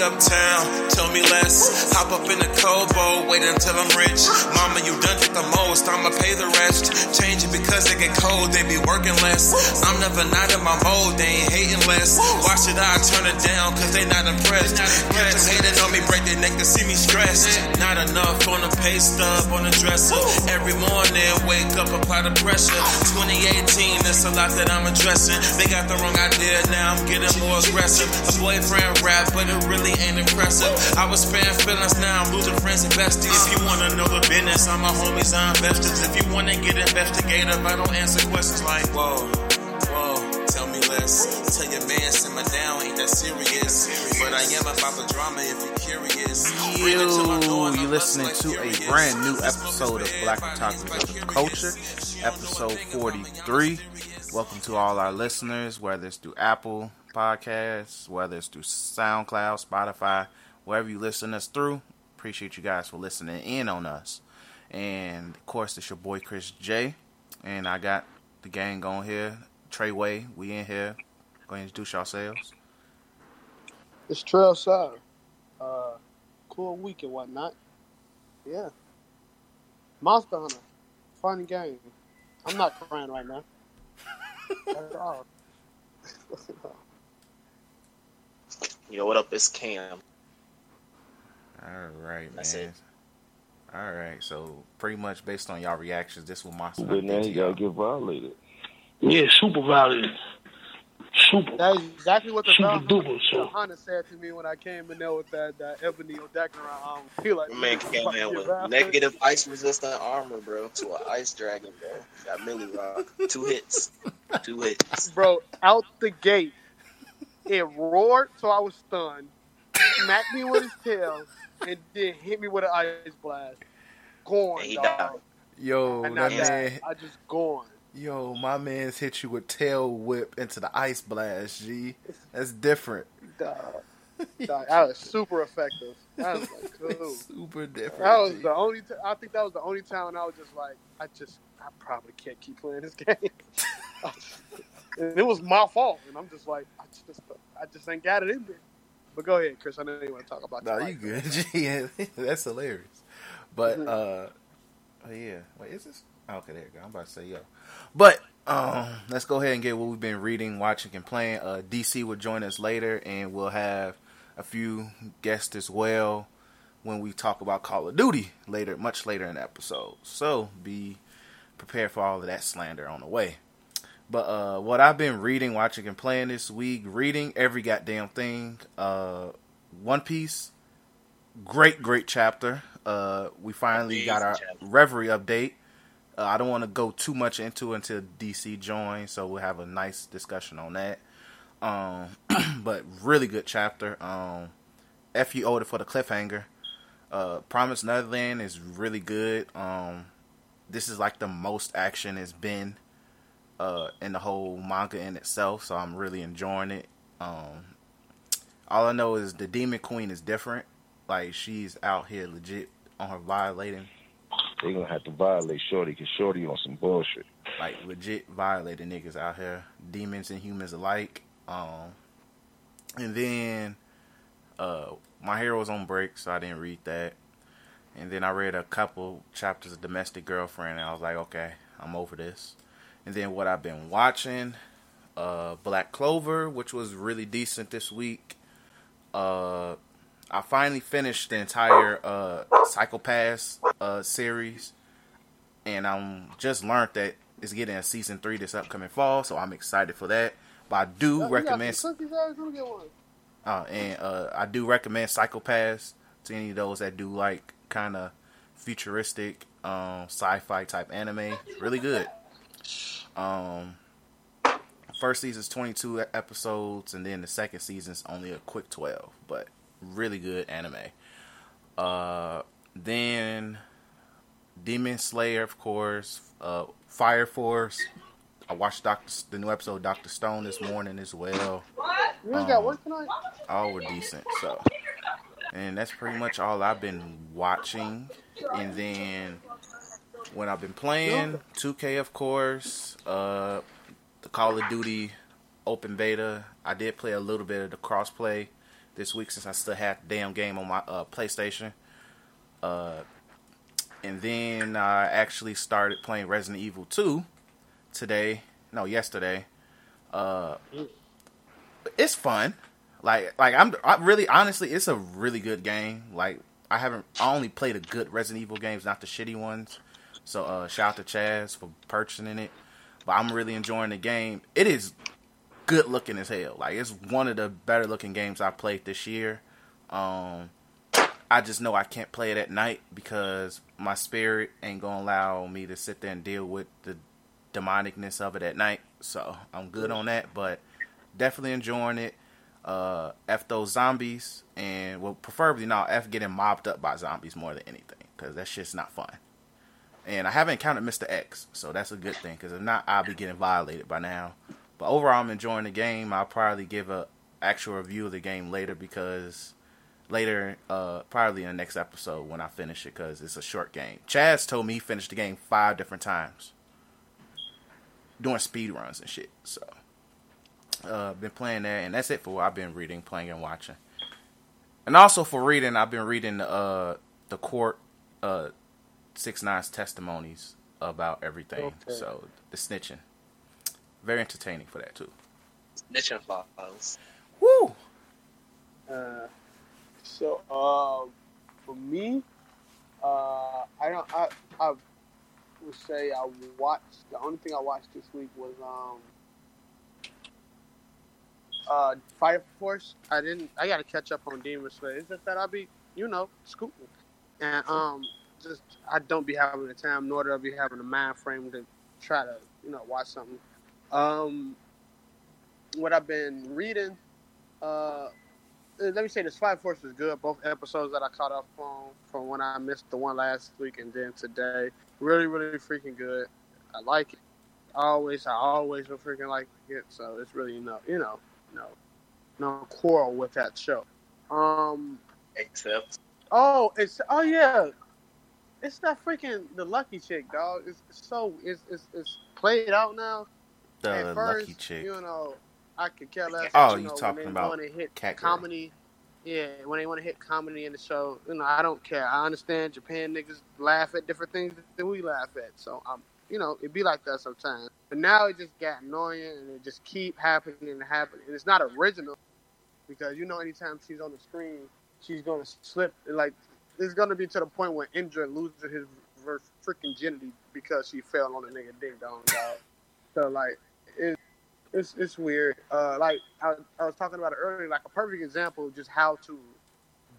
uptown, tell me less. Hop up in the Kobo, wait until I'm rich. Mama, you done took the most, I'ma pay the rest. Change it because they get cold, they be working less. I'm never not in my mode, they ain't hating less. Why should I turn it down, cause they not impressed? Cats hating on me, break their neck to see me stressed. Not enough on the pay stub, on the dresser. Every morning, wake up, apply the pressure. 2018, it's a lot that I'm addressing. They got the wrong idea, now I'm getting more aggressive. A boyfriend rap, but it really ain't impressive. I was sparing feelings, now I'm losing friends and besties. If you wanna know the business, I'm my homies, I'm investors. If you wanna get investigative, I don't answer questions like, whoa, less. Tell your man, simmer down, ain't that serious. But I am about the drama if you're curious. Bring it to my door, You, you I'm listening to a brand new episode of Black Otakus of Culture, episode 43. Welcome to all our listeners, whether it's through Apple Podcasts, whether it's through SoundCloud, Spotify, wherever you listen us through. Appreciate you guys for listening in on us. And of course, it's your boy Chris J. And I got the gang on here. Treyway, we in here. Go ahead and introduce yourselves. It's Trail Side. Uh, cool week and whatnot. Yeah. Monster Hunter. Fun game. I'm not crying right now. At all. Yo, what up? It's Cam. All right, man. That's it. All right, so pretty much based on y'all reactions, this will Monster But Hunter now you gotta y'all. get violated. Yeah, super violent. Super. That is exactly what the, Super Valhalla- duper, the so. Hunter said to me when I came in there with that, that Ebony Odogaron. I don't feel like My man came in with violent. negative ice resistant armor, bro, to an ice dragon, bro. Got Millie Rock. Two hits. Two hits. Bro, out the gate, it roared, so I was stunned. Smacked me with his tail, and then hit me with an ice blast. Gone, he dog. died. Yo, And that man. I just gone. Yo, my man's hit you with tail whip into the ice blast. G, that's different. Dog. Dog, that was super effective. That was like, cool. Super different. That was G. the only. T- I think that was the only time when I was just like, I just, I probably can't keep playing this game. and it was my fault, and I'm just like, I just, I just ain't got it in me. But go ahead, Chris. I know you want to talk about. No, your you good. G, that's hilarious. But Mhm. uh, oh yeah, wait, is this? Okay, there you go. I'm about to say yo, but um, let's go ahead and get what we've been reading, watching, and playing. Uh, DC will join us later, and we'll have a few guests as well when we talk about Call of Duty later, much later in the episode. So be prepared for all of that slander on the way. But uh, what I've been reading, watching, and playing this week, reading every goddamn thing. Uh, One Piece, great, great chapter. Uh, we finally got our Amazing chapter. Reverie update. Uh, I don't want to go too much into until DC joins, so we'll have a nice discussion on that. Um, but really good chapter. Um, F you Oda for the cliffhanger. Uh, Promise Neverland is really good. Um, this is like the most action has been uh, in the whole manga in itself, so I'm really enjoying it. Um, all I know is the Demon Queen is different. Like she's out here legit on her violating, They gonna have to violate Shorty because Shorty on some bullshit. like legit violating niggas out here, demons and humans alike. Um, and then uh, my hero's on break, so I didn't read that. And then I read a couple chapters of Domestic Girlfriend, and I was like, okay, I'm over this. And then what I've been watching, uh, Black Clover, which was really decent this week. Uh, I finally finished the entire uh, Psycho-Pass uh, series, and I'm just learned that it's getting a season three this upcoming fall, so I'm excited for that. But I do recommend, cookies, Alex? Let me get one. uh, and uh, I do recommend Psycho-Pass to any of those that do like kind of futuristic, um, sci-fi type anime. Really good. Um, first season's 22 episodes, and then the second season's only a quick 12, but really good anime. Uh, then Demon Slayer, of course. Uh, Fire Force. I watched Doctor the new episode of Doctor Stone this morning as well. You ain't got Um, work tonight? All were decent. So, and that's pretty much all I've been watching. And then when I've been playing 2K, of course, uh, the Call of Duty open beta. I did play a little bit of the crossplay this week since I still had the damn game on my uh, PlayStation. Uh, and then I actually started playing Resident Evil 2 today. No, yesterday. Uh, it's fun. Like, like I'm I really honestly, it's a really good game. Like, I haven't, I only played the good Resident Evil games, not the shitty ones. So, uh, shout out to Chaz for purchasing it. But I'm really enjoying the game. It is good looking as hell. Like, it's one of the better looking games I played this year. Um, I just know I can't play it at night because my spirit ain't gonna allow me to sit there and deal with the demonicness of it at night. So I'm good on that, but definitely enjoying it. Uh, F those zombies, and well, preferably not F getting mobbed up by zombies more than anything, because that shit's not fun. And I haven't encountered Mr. X, so that's a good thing, because if not, I'll be getting violated by now. But overall, I'm enjoying the game. I'll probably give a actual review of the game later because later, uh, probably in the next episode when I finish it because it's a short game. Chaz told me he finished the game five different times doing speed runs and shit. So, uh, been playing that, and that's it for what I've been reading, playing, and watching. And also for reading, I've been reading uh, the court uh, six nine's testimonies about everything. Okay. So the snitching, very entertaining for that too. Snitching files. Woo! Uh, so, um, for me, uh, I don't. I I would say I watched. The only thing I watched this week was um, uh, Fire Force. I didn't. I got to catch up on Demon Slayer. It's just that I be, you know, scooting, and um, just I don't be having the time, nor do I be having the mind frame to try to, you know, watch something. Um, what I've been reading, uh, let me say this Fire Force was good. Both episodes that I caught up on from when I missed the one last week and then today. Really, really freaking good. I like it. Always, I always will freaking like it. So it's really no, you know, no, no quarrel with that show. Um. Except Oh, it's oh yeah, it's that freaking the lucky chick, dog. It's so it's, it's it's played out now. The At first, lucky chick. You know, I could care less. Oh, you you know, talking when they about hit Cat Girl. comedy. Yeah, when they want to hit comedy in the show, you know, I don't care. I understand Japan niggas laugh at different things than we laugh at, so I'm, you know, it'd be like that sometimes. But now it just got annoying, and it just keep happening and happening. And it's not original because you know, anytime she's on the screen, she's gonna slip. Like it's gonna be to the point where Shinra loses his freaking virginity because she fell on a nigga ding dong dog. So like it's it's weird. Uh, like I, I was talking about it earlier. Like a perfect example of just how to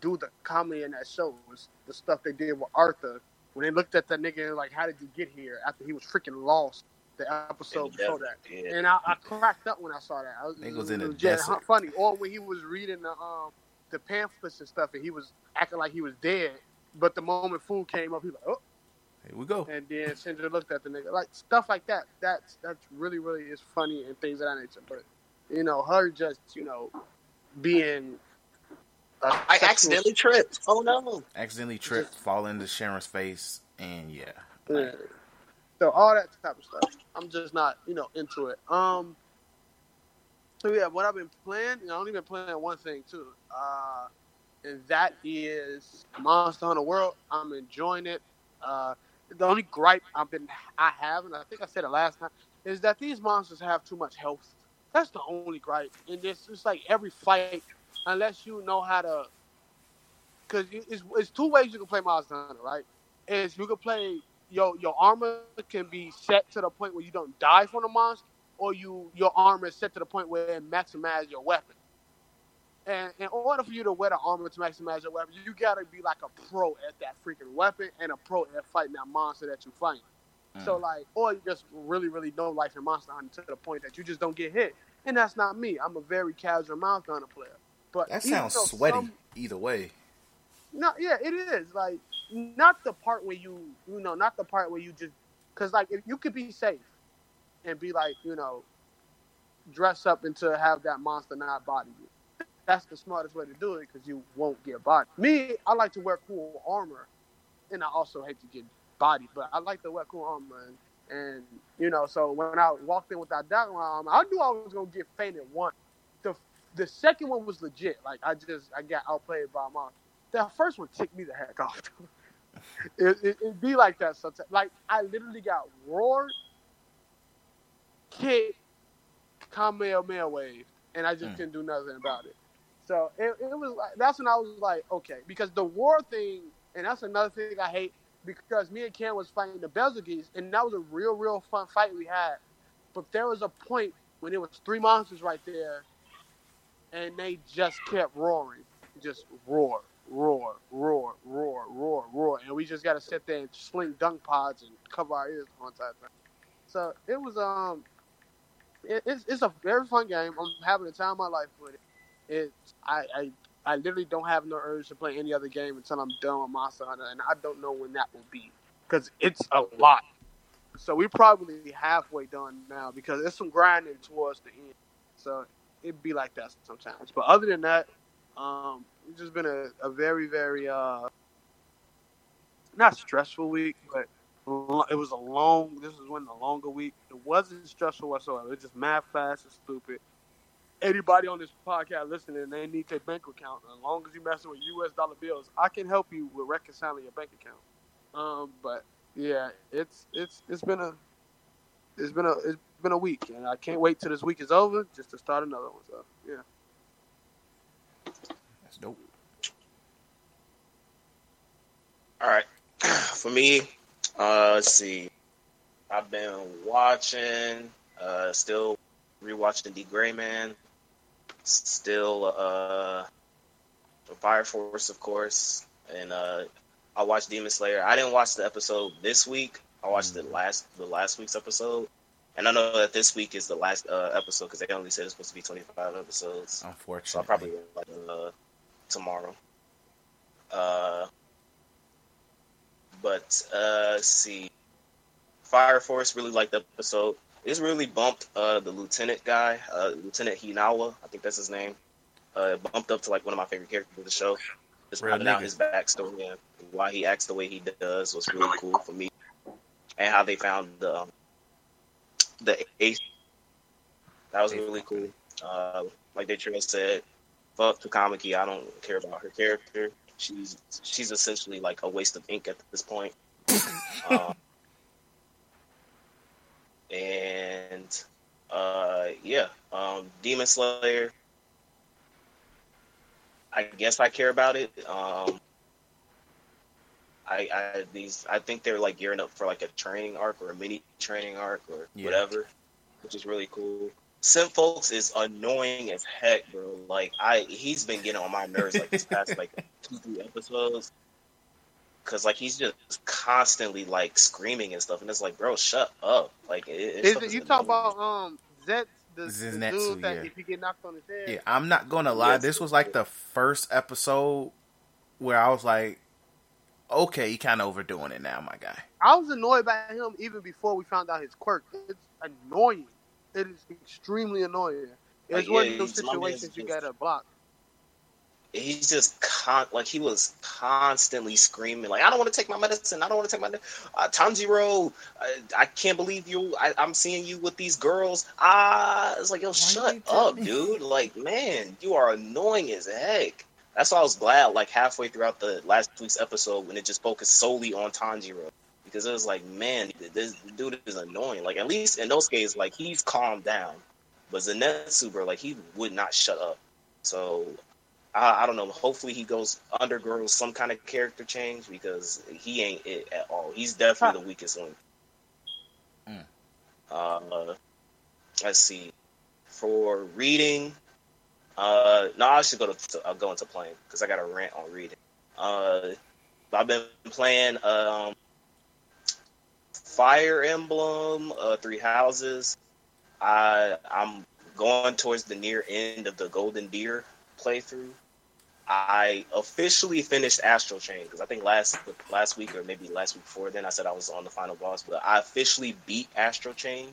do the comedy in that show was the stuff they did with Arthur when they looked at that nigga and like, how did you get here after he was freaking lost the episode before that. Yeah. And I, I cracked up when I saw that. I was, Nigga was in the was just desert. funny. Or when he was reading the um the pamphlets and stuff, and he was acting like he was dead. But the moment food came up, he was like, oh, Here we go. and then Shinra looked at the nigga like stuff like that. That's that's really really is funny and things of that nature. But you know, her just you know being. a I sexual- accidentally tripped. Oh no. Accidentally tripped, fall into Shinra's face, and yeah. Yeah. So all that type of stuff. I'm just not, you know, into it. Um. So yeah, what I've been playing, you know, I've only been playing one thing too, uh, and that is Monster Hunter World. I'm enjoying it. Uh, the only gripe I've been I have, and I think I said it last time, is that these monsters have too much health. That's the only gripe. And it's like every fight, unless you know how to, because it's, it's two ways you can play Monster Hunter, right? Is you can play your your armor can be set to the point where you don't die from the monster, or you your armor is set to the point where it maximizes your weapon. And in order for you to wear the armor to maximize your weapon, you gotta be like a pro at that freaking weapon and a pro at fighting that monster that you're fight. So mm. like, or you just really, really know life in Monster Hunter to the point that you just don't get hit. And that's not me. I'm a very casual Monster Hunter player. But That sounds sweaty some- either way. no, yeah, it is. Like, not the part where you, you know, not the part where you just, because like, if you could be safe and be like, you know, dress up and to have that monster not body you. That's the smartest way to do it because you won't get bodied. Me, I like to wear cool armor, and I also hate to get bodied, but I like to wear cool armor. And, and you know, so when I walked in with that armor, I knew I was gonna get fainted once. The the second one was legit. Like I just I got outplayed by my. That first one ticked me the heck off. it, it, it'd be like that sometimes. Like I literally got roared, kicked, Kamehameha wave, and I just Mm. couldn't do nothing about it. So it, it was that's when I was like, okay, because the war thing, and that's another thing I hate because me and Ken was fighting the Bazelgeuse, and that was a real, real fun fight we had. But there was a point when it was three monsters right there, and they just kept roaring, just roar, roar, roar, roar, roar, roar, and we just got to sit there and sling dung pods and cover our ears on one time. So it was um, it, it's it's a very fun game. I'm having the time of my life with it. It's I I. I literally don't have no urge to play any other game until I'm done with Monster Hunter, and I don't know when that will be because it's a lot. So we're probably halfway done now because there's some grinding towards the end. So it'd be like that sometimes. But other than that, um, it's just been a, a very, very uh, not stressful week, but it was a long. This is one of the longer week. It wasn't stressful whatsoever. It was just math fast and stupid. Anybody on this podcast listening, they need their bank account. As long as you messing with U.S. dollar bills, I can help you with reconciling your bank account. Um, but yeah, it's it's it's been a it's been a it's been a week, and I can't wait till this week is over just to start another one. So yeah. That's dope. All right. For me, uh, let's see. I've been watching, uh, still rewatching D.Gray-man. Still, uh, Fire Force, of course, and uh, I watched Demon Slayer. I didn't watch the episode this week. I watched the last the last week's episode, and I know that this week is the last uh, episode because they only said it's supposed to be twenty five episodes. So I'll Unfortunately, probably it uh, tomorrow. Uh, but uh, see, Fire Force really liked the episode. It's really bumped uh, the lieutenant guy, uh, Lieutenant Hinawa. I think that's his name. Uh, bumped up to like one of my favorite characters of the show. Just Real finding out his backstory and why he acts the way he does was really cool for me, and how they found the um, the ace. That was really cool. Uh, like Detroit said, fuck Takamaki. I don't care about her character. She's she's essentially like a waste of ink at this point. um, and uh, yeah, um, Demon Slayer. I guess I care about it. Um, I, I these I think they're like gearing up for like a training arc or a mini training arc or Yeah. whatever, which is really cool. Sim folks is annoying as heck, bro. Like I, he's been getting on my nerves like this past like two three episodes, cause like he's just constantly like screaming and stuff, and it's like, bro, shut up. Like it, it Is stuff you talk about um Zet the, the dude that yeah. if you get knocked on his head? Yeah, I'm not gonna lie. Yes. This was like the first episode where I was like, okay, you kind of overdoing it now, my guy. I was annoyed by him even before we found out his quirk. It's annoying. It is extremely annoying. It's Like, one yeah, of those he's- my man's situations you gotta block. He's just con like he was constantly screaming like I don't want to take my medicine I don't want to take my uh, Tanjiro I, I can't believe you I, I'm seeing you with these girls ah it's like yo you shut up me? dude like man you are annoying as heck that's why I was glad like halfway throughout the last week's episode when it just focused solely on Tanjiro because it was like man this dude is annoying like at least in those cases like he's calmed down but Zenitsu bro like he would not shut up so I, I don't know. Hopefully, he goes undergoes some kind of character change because he ain't it at all. He's definitely the weakest link. Mm. Uh, let's see. For reading, uh, no, I should go to I'll go into playing because I got a rant on reading. Uh, I've been playing um, Fire Emblem, uh, Three Houses. I I'm going towards the near end of the Golden Deer playthrough. I officially finished Astral Chain because I think last last week or maybe last week before then I said I was on the final boss, but I officially beat Astral Chain.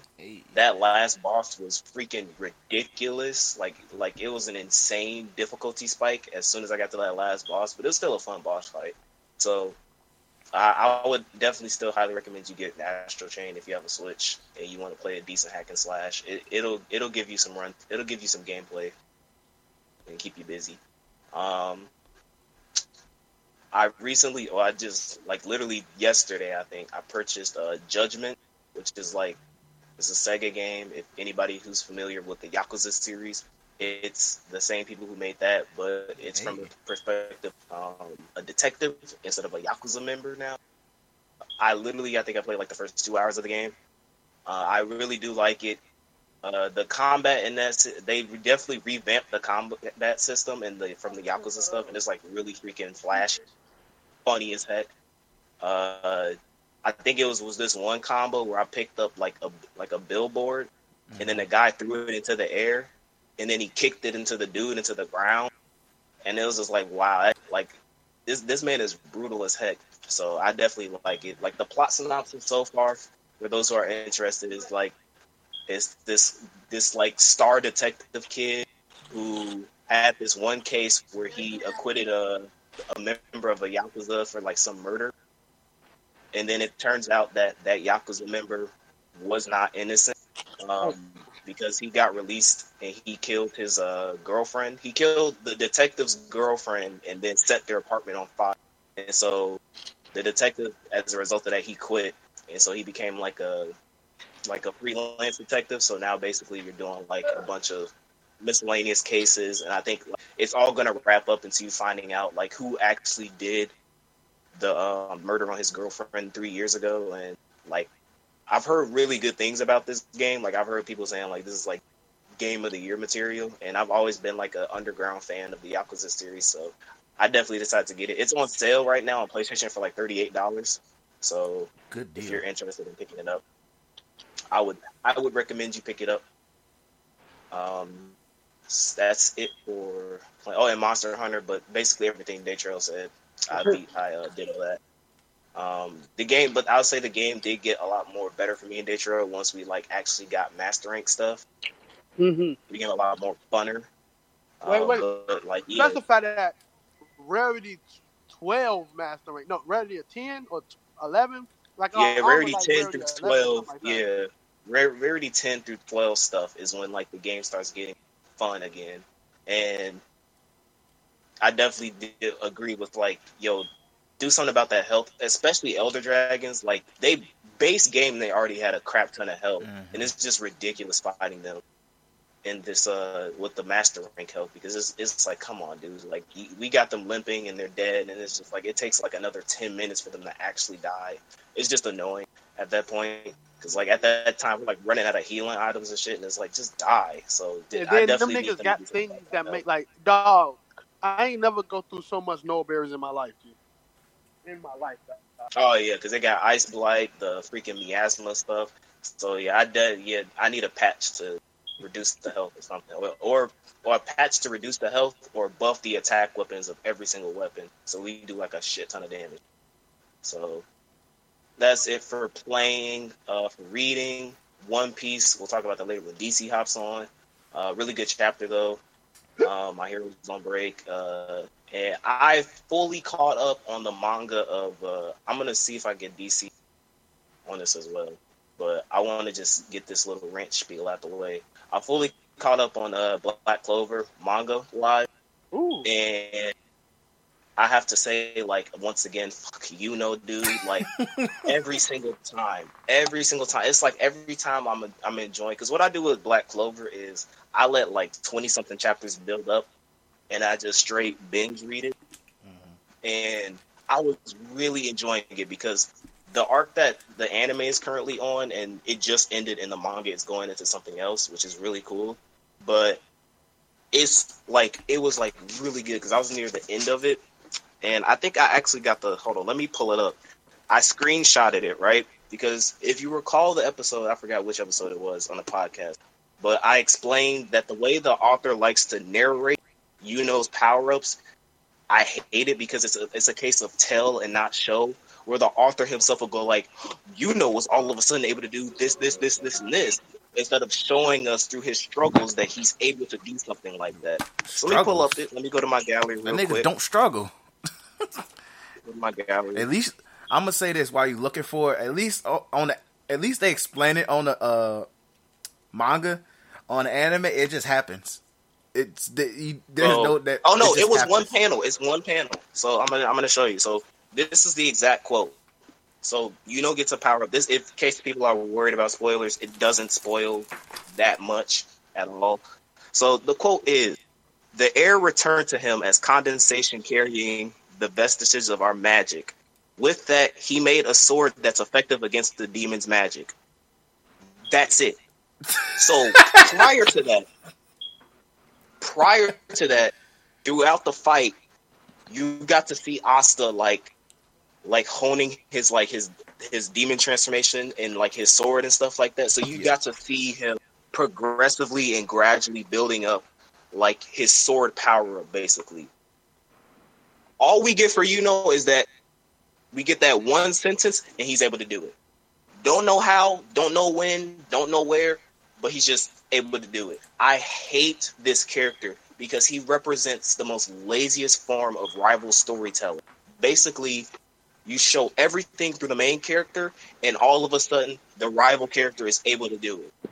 That last boss was freaking ridiculous. Like like it was an insane difficulty spike as soon as I got to that last boss, but it was still a fun boss fight. So I, I would definitely still highly recommend you get Astral Chain if you have a Switch and you want to play a decent hack and slash. It, it'll it'll give you some run. It'll give you some gameplay. And keep you busy. Um, I recently, or I just like literally yesterday, I think I purchased uh, Judgment, which is like it's a Sega game. If anybody who's familiar with the Yakuza series, it's the same people who made that, but it's from Hey. the perspective um, a detective instead of a Yakuza member now. I literally, I think I played like the first two hours of the game. Uh, I really do like it. Uh, the combat in that they definitely revamped the combat system and the from the Yakuza stuff, and it's like really freaking flashy, funny as heck. Uh, I think it was was this one combo where I picked up like a like a billboard, and then the guy threw it into the air, and then he kicked it into the dude into the ground, and it was just like wow, that, like this this man is brutal as heck. So I definitely like it. Like the plot synopsis so far, for those who are interested, is like it's this this like star detective kid who had this one case where he acquitted a a member of a yakuza for like some murder, and then it turns out that that yakuza member was not innocent um, because he got released and he killed his uh, girlfriend. He killed the detective's girlfriend and then set their apartment on fire. And so the detective, as a result of that, he quit, and so he became like a like a freelance detective. So now basically you're doing like a bunch of miscellaneous cases, and I think like, it's all gonna wrap up into you finding out like who actually did the uh, murder on his girlfriend three years ago, and like I've heard really good things about this game. Like I've heard people saying like this is like game of the year material, and I've always been like an underground fan of the Yakuza series, so I definitely decided to get it. It's on sale right now on PlayStation for like thirty eight dollars. So Good if you're interested in picking it up, I would I would recommend you pick it up. Um, that's it for play. Oh, and Monster Hunter, but basically everything Daytrail said, I beat, I uh, did all that. Um, the game, but I'll say the game did get a lot more better for me in Daytrail once we like actually got Master Rank stuff. Mm-hmm. Became a lot more funner. Wait, Uh, wait. But, like, yeah, Specify that rarity twelve master rank. No, rarity of ten or t- eleven. Like I- I yeah, was rarity like ten rarity through twelve. like yeah, Rare, rarity ten through twelve stuff is when like the game starts getting fun again, and I definitely did agree with like yo, do something about that health, especially Elder Dragons. Like they base game, they already had a crap ton of health, Mhm. and it's just ridiculous fighting them in this uh with the master rank health because it's it's like come on dude like we got them limping and they're dead and it's just like it takes like another 10 minutes for them to actually die it's just annoying at that point because like at that time we're like running out of healing items and shit and it's like just die so And I then them definitely need niggas got things that that. make like dog. I ain't never go through so much nulberries in my life, dude. In my life. dog. oh yeah because they got ice blight the freaking miasma stuff so yeah i de- yeah i need a patch to reduce the health or something. Or, or a patch to reduce the health or buff the attack weapons of every single weapon. So we do like a shit ton of damage. So that's it for playing uh for reading. One piece we'll talk about that later when dc hops on. Uh really good chapter though. Um my hero on break. Uh and i fully caught up on the manga of uh i'm gonna see if i get dc on this as well. But I want to just get this little rant spiel out the way. I fully caught up on uh, Black Clover manga live, Ooh. and I have to say, like once again, fuck Yuno, dude. Like every single time, every single time, it's like every time I'm I'm enjoying. Because what I do with Black Clover is I let like twenty something chapters build up, and I just straight binge read it, and I was really enjoying it because the arc that the anime is currently on and it just ended in the manga it's going into something else which is really cool. But it's like it was like really good because i was near the end of it and i think i actually got the hold on let me pull it up. I screenshotted it right? Because if you recall the episode i forgot which episode it was on the podcast but i explained that the way the author likes to narrate you yuno's power-ups i hate it because it's a, it's a case of tell and not show where the author himself will go like, Yuno, was all of a sudden able to do this, this, this, this, and this, instead of showing us through his struggles that he's able to do something like that. So let me pull up it. Let me go to my gallery The real niggas quick. don't struggle. My gallery. At least I'm gonna say this while you're looking for it, at least on the at least they explain it on the uh, manga. On the anime, it just happens. It's the, you, there's So- no that. Oh no, just it was one panel. It's one panel. So I'm gonna I'm gonna show you. So this is the exact quote. So Yuno get to power up. This, if in case people are worried about spoilers, it doesn't spoil that much at all. So the quote is: "The air returned to him as condensation carrying the vestiges of our magic. With that, he made a sword that's effective against the demon's magic. That's it. So prior to that, prior to that, throughout the fight, you got to see Asta like like honing his like his his demon transformation and like his sword and stuff like that. So you Yeah. got to see him progressively and gradually building up like his sword power up basically. All we get for Yuno is that we get that one sentence and he's able to do it. Don't know how, don't know when, don't know where, but he's just able to do it. I hate this character because he represents the most laziest form of rival storytelling. Basically, you show everything through the main character, and all of a sudden, the rival character is able to do it.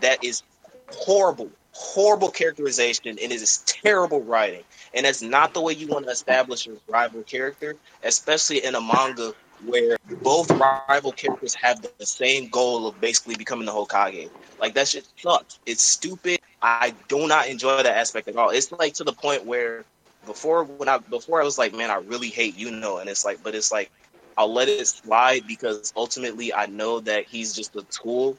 That is horrible, horrible characterization, and it is terrible writing. And that's not the way you want to establish your rival character, especially in a manga where both rival characters have the same goal of basically becoming the Hokage. Like that shit sucks. It's stupid. I do not enjoy that aspect at all. It's like to the point where before when I before I was like, man, I really hate Yuno, and it's like, but it's like I'll let it slide because ultimately I know that he's just a tool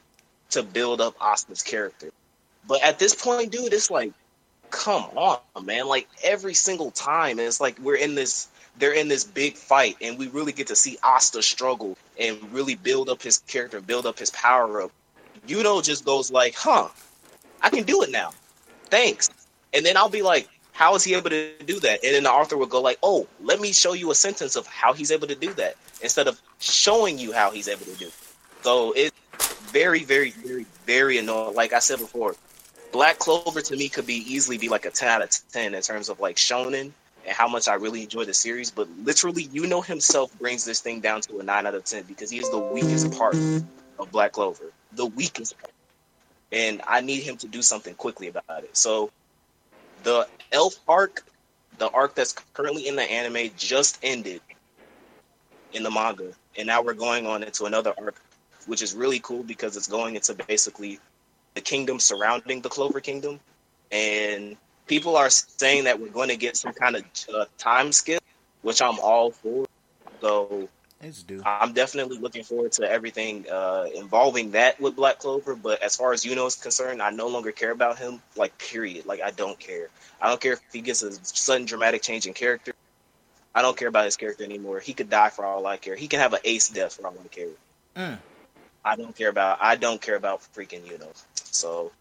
to build up Asta's character. But at this point, dude, it's like, come on, man. Like every single time, it's like we're in this they're in this big fight and we really get to see Asta struggle and really build up his character, build up his power up. Yuno just goes like, huh, I can do it now. Thanks. And then I'll be like, how is he able to do that? And then the author will go like, oh, let me show you a sentence of how he's able to do that instead of showing you how he's able to do it. So it's very, very, very, very annoying. Like I said before, Black Clover to me could be easily be like a 10 out of 10 in terms of like shonen and how much I really enjoy the series. But literally, Yuno himself brings this thing down to a 9 out of 10 because he is the weakest part of Black Clover. The weakest part. And I need him to do something quickly about it. So the Elf arc, the arc that's currently in the anime, just ended in the manga. And now we're going on into another arc, which is really cool because it's going into basically the kingdom surrounding the Clover Kingdom. And people are saying that we're going to get some kind of uh, time skip, which I'm all for. So It's due. I'm definitely looking forward to everything uh, involving that with Black Clover. But as far as Yuno is concerned, I no longer care about him. Like, period. Like, I don't care. I don't care if he gets a sudden dramatic change in character. I don't care about his character anymore. He could die for all I care. He can have an ace death for all I care. Mm. I don't care about. I don't care about freaking Yuno. So,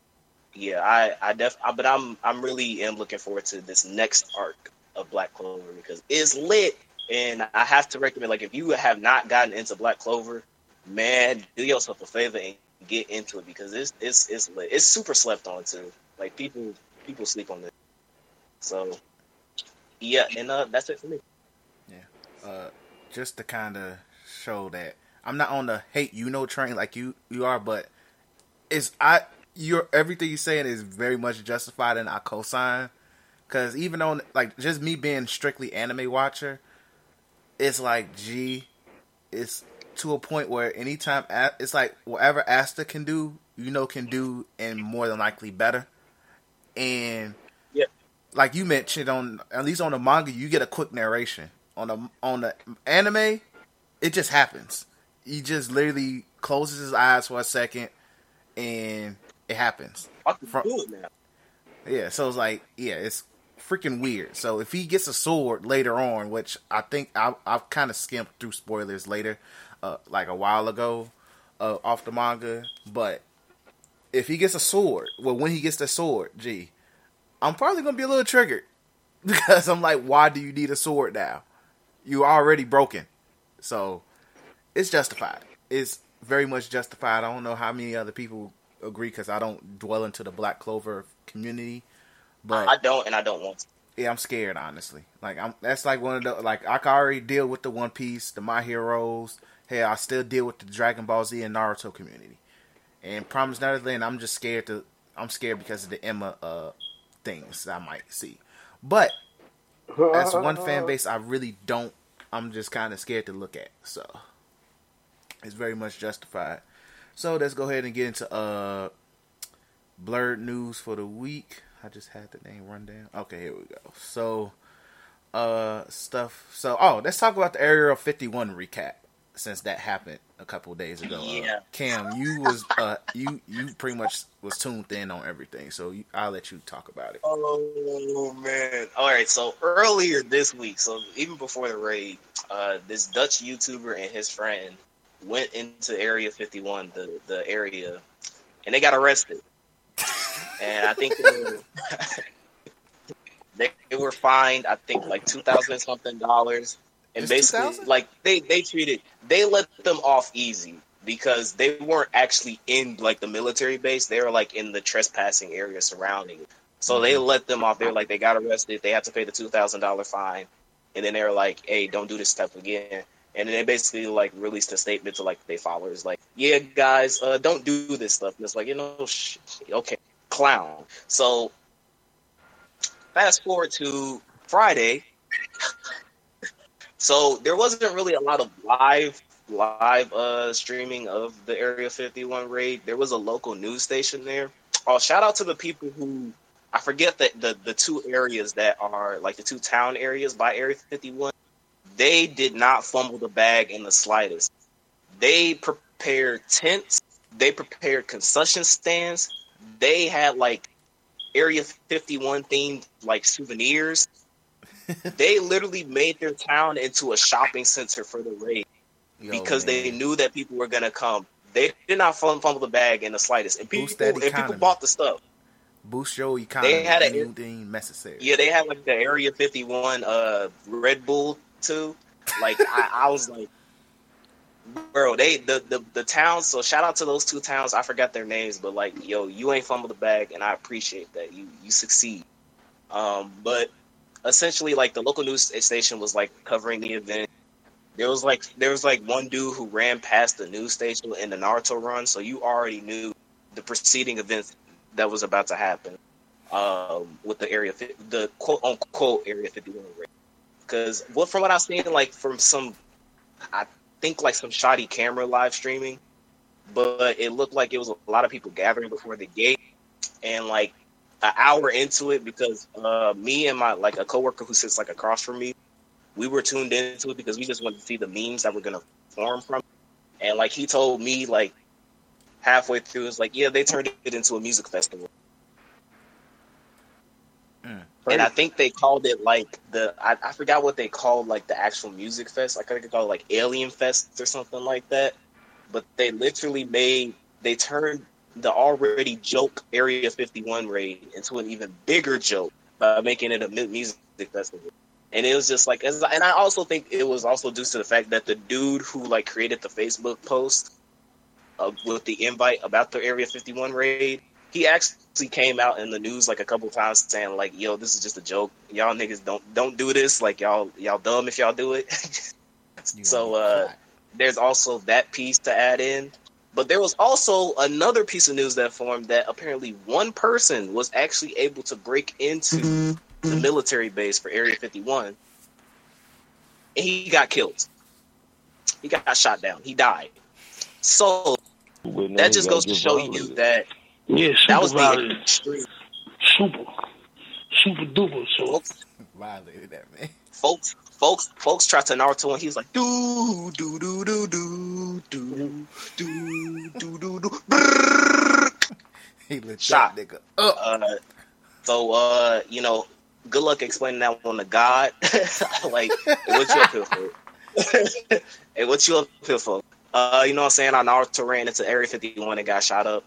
yeah, I, I def. I, but I'm, I'm really am looking forward to this next arc of Black Clover because it's lit. And I have to recommend, like, if you have not gotten into Black Clover, man, do yourself a favor and get into it because it's it's it's lit. It's super slept on too. Like people people sleep on this. So yeah, and uh, that's it for me. Yeah, uh, just to kind of show that I'm not on the hate Yuno train like you you are, but it's I your everything you're saying is very much justified and I co-sign because even on like just me being strictly anime watcher, it's like gee, it's to a point where anytime it's like whatever Asta can do, Yuno can do and more than likely better, and Yeah. like you mentioned on at least on the manga, you get a quick narration. On the on the anime, it just happens. He just literally closes his eyes for a second, and it happens. I can From- do it now. Yeah, so it's like, yeah, it's freaking weird. So if he gets a sword later on, which I think I, I've kind of skimmed through spoilers later, uh, like a while ago, uh, off the manga, but if he gets a sword, well, when he gets the sword, gee, I'm probably gonna be a little triggered because I'm like, why do you need a sword now? You already broken, so it's justified. It's very much justified. I don't know how many other people agree because I don't dwell into the Black Clover community, but I don't, and I don't want to. yeah, I'm scared honestly. Like I'm that's like one of the like I can already deal with the One Piece, the My Heroes. Hey, I still deal with the Dragon Ball Z and Naruto community. And Promise Neverland, I'm just scared to I'm scared because of the Emma uh things I might see. But that's one fan base I really don't. I'm just kind of scared to look at. So it's very much justified. So let's go ahead and get into uh blurred news for the week. I just had the name run down. Okay, here we go. So uh stuff. So oh, let's talk about the Area 51 recap since that happened a couple of days ago. Uh, Yeah. Cam, you was uh you you pretty much was tuned in on everything. So you, I'll let you talk about it. Oh man! All right, so earlier this week, so even before the raid, uh, this Dutch YouTuber and his friend went into Area 51, the the area, and they got arrested. And I think they were, they, they were fined. I think like two thousand something dollars, and It's basically 2,000? like they they treated they let them off easy because they weren't actually in like the military base. They were like in the trespassing area surrounding it. So they let them off. They're like they got arrested. They had to pay the two thousand dollar fine, and then they were like, "Hey, don't do this stuff again." And then they basically like released a statement to like their followers, like, "Yeah, guys, uh, don't do this stuff." And it's like, you know, sh- okay, clown. So fast forward to Friday. so there wasn't really a lot of live live uh streaming of the Area 51 raid. There was a local news station there. Oh, shout out to the people who I forget that the the two areas that are like the two town areas by Area 51. They did not fumble the bag in the slightest. They prepared tents. They prepared concession stands. They had like Area 51 themed like souvenirs. they literally made their town into a shopping center for the raid Yo, because they knew that people were gonna come. They did not fumble the bag in the slightest, and people and people bought the stuff. boost your economy. They had a- anything necessary. Yeah, they had like the Area 51 uh Red Bull too. Like I, I was like, bro, they the, the the towns. So shout out to those two towns. I forgot their names, but like, yo, you ain't fumbled the bag, and I appreciate that. You you succeed. Um, but essentially, like the local news station was like covering the event. There was like there was like one dude who ran past the news station in the Naruto run, so you already knew the preceding events that was about to happen um, with the area, the quote unquote area 51 raid. Because what from what I've seen, like from some, I think like some shoddy camera live streaming, but it looked like it was a lot of people gathering before the gate, and like an hour into it, because uh, me and my like a coworker who sits like across from me, we were tuned into it because we just wanted to see the memes that were gonna form from, it. and like he told me like halfway through, it's like yeah they turned it into a music festival. And I think they called it like the I, I forgot what they called like the actual music fest. I think they called it like Alien Fest or something like that. But they literally made they turned the already joke Area 51 raid into an even bigger joke by making it a music festival. And it was just like, as- and I also think it was also due to the fact that the dude who like created the Facebook post uh, with the invite about the Area 51 raid, he actually came out in the news like a couple times saying like, "Yo, this is just a joke. Y'all niggas don't don't do this. Like y'all y'all dumb if y'all do it." So uh, there's also that piece to add in. But there was also another piece of news that formed that apparently one person was actually able to break into the military base for Area 51, and he got killed. He got shot down. He died. So that just goes to show you that Yeah, that super was the extreme. Super. Super duper. So Folks, violated that man. folks, folks, folks tried to Naruto, and he was like, do do do do do do do do do do. He lit Shot. that nigga up. Uh, so uh, you know, good luck explaining that one to God. like, hey, what you up here for? hey, what you up here for? Uh, you know what I'm saying? I Naruto ran into Area 51 and got shot up.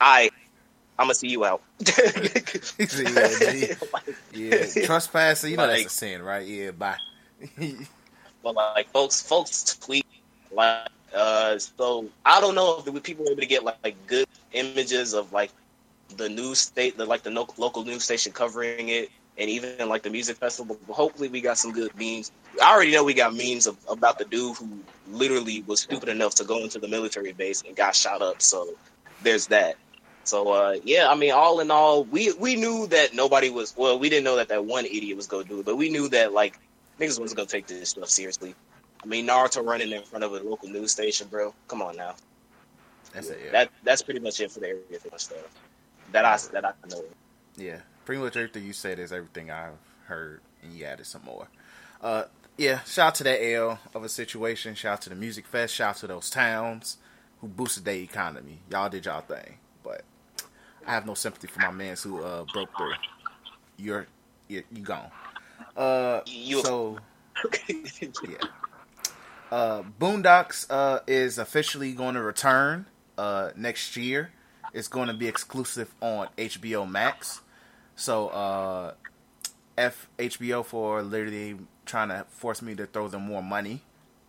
I, I'm gonna see you out. Yeah, G. yeah, trespassing. You know that's a sin, right? Yeah, bye. but like folks folks tweet like uh so i don't know if the people were able to get like, like good images of like the news state the like the no- local news station covering it and even like the music festival but hopefully we got some good memes i already know we got memes of, about the dude who literally was stupid enough to go into the military base and got shot up so there's that So uh, yeah, I mean, all in all, we we knew that nobody was. Well, we didn't know that that one idiot was gonna do it, but we knew that like niggas was gonna take this stuff seriously. I mean, Naruto running in front of a local news station, bro. Come on now. That's it. Yeah. That that's pretty much it for the area for stuff that I that I know. yeah. Pretty much everything you said is everything I've heard, and you added some more. Uh, yeah. Shout out to that L of a situation. Shout out to the music fest. Shout out to those towns who boosted their economy. Y'all did y'all thing, I have no sympathy for my mans who uh broke through. You're you, you gone. Uh, so yeah. Uh, Boondocks uh, is officially going to return uh, next year. It's going to be exclusive on HBO Max. So, uh, F HBO for literally trying to force me to throw them more money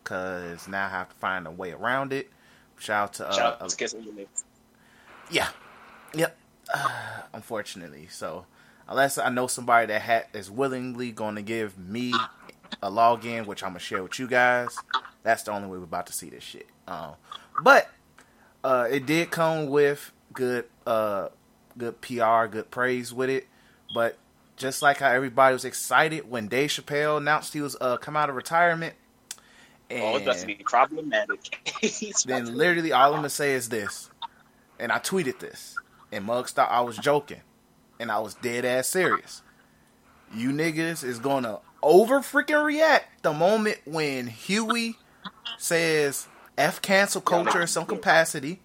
because now I have to find a way around it. Shout out to uh, Shout out to Kiss Me Mix. yeah. Yep. unfortunately. So, unless I know somebody that ha- is willingly going to give me a login, which I'm going to share with you guys, that's the only way we're about to see this shit. Um, but uh, it did come with good uh, good PR, good praise with it. But just like how everybody was excited when Dave Chappelle announced he was uh, come out of retirement. And Oh, it's about to be problematic. Then literally all I'm gonna say is this, and I tweeted this, and thought I was joking, and I was dead ass serious. You niggas is gonna over freaking react the moment when Huey says F cancel culture in some capacity,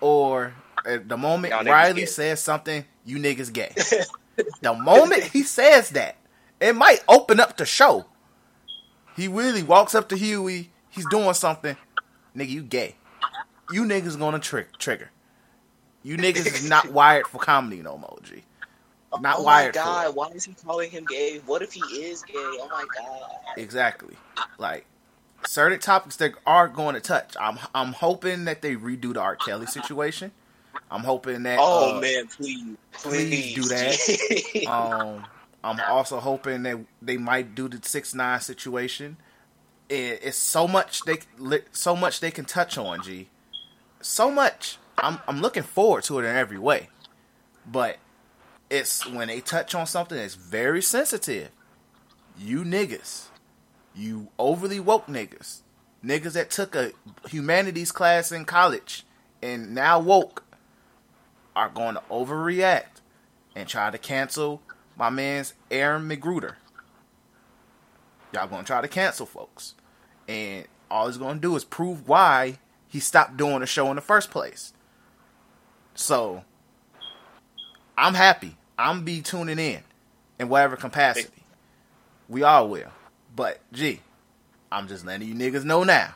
or at the moment Riley says something, you niggas gay. the moment he says that, it might open up the show. He really walks up to Huey. He's doing something. Nigga, you gay. You niggas gonna trick trigger. You niggas is not wired for comedy no more, G. Not oh wired my god, why is he calling him gay? What if he is gay? Oh my god. Exactly. Like certain topics that are going to touch. I'm I'm hoping that they redo the R. Kelly situation. I'm hoping that Oh uh, man, please, please please, do that. Um, I'm also hoping that they might do the six nine situation. It, it's so much they so much they can touch on. G, so much. I'm I'm looking forward to it in every way, but it's when they touch on something that's very sensitive. You niggas, you overly woke niggas, niggas that took a humanities class in college and now woke, are going to overreact and try to cancel my man's Aaron McGruder. Y'all gonna try to cancel folks. And all he's gonna do is prove why he stopped doing the show in the first place. So I'm happy. I'm be tuning in in whatever capacity. We all will. But gee, I'm just letting you niggas know now.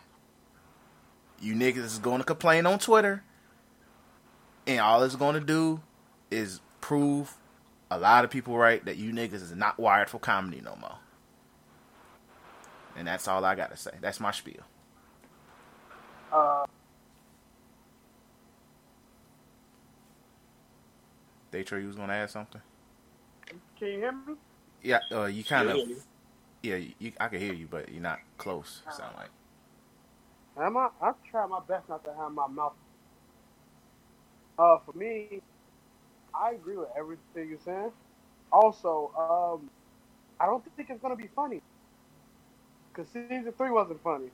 You niggas is gonna complain on Twitter. And all it's gonna do is prove a lot of people right that you niggas is not wired for comedy no more. And that's all I gotta say. That's my spiel. Uh, Daytra, you was gonna add something? can you hear me? Yeah, uh, you kind of. Yeah, yeah. Yeah, you, I can hear you, but you're not close. Sound like. Am I? I try my best not to have my mouth. Uh, for me, I agree with everything you're saying. Also, um, I don't think it's gonna be funny because season three wasn't funny.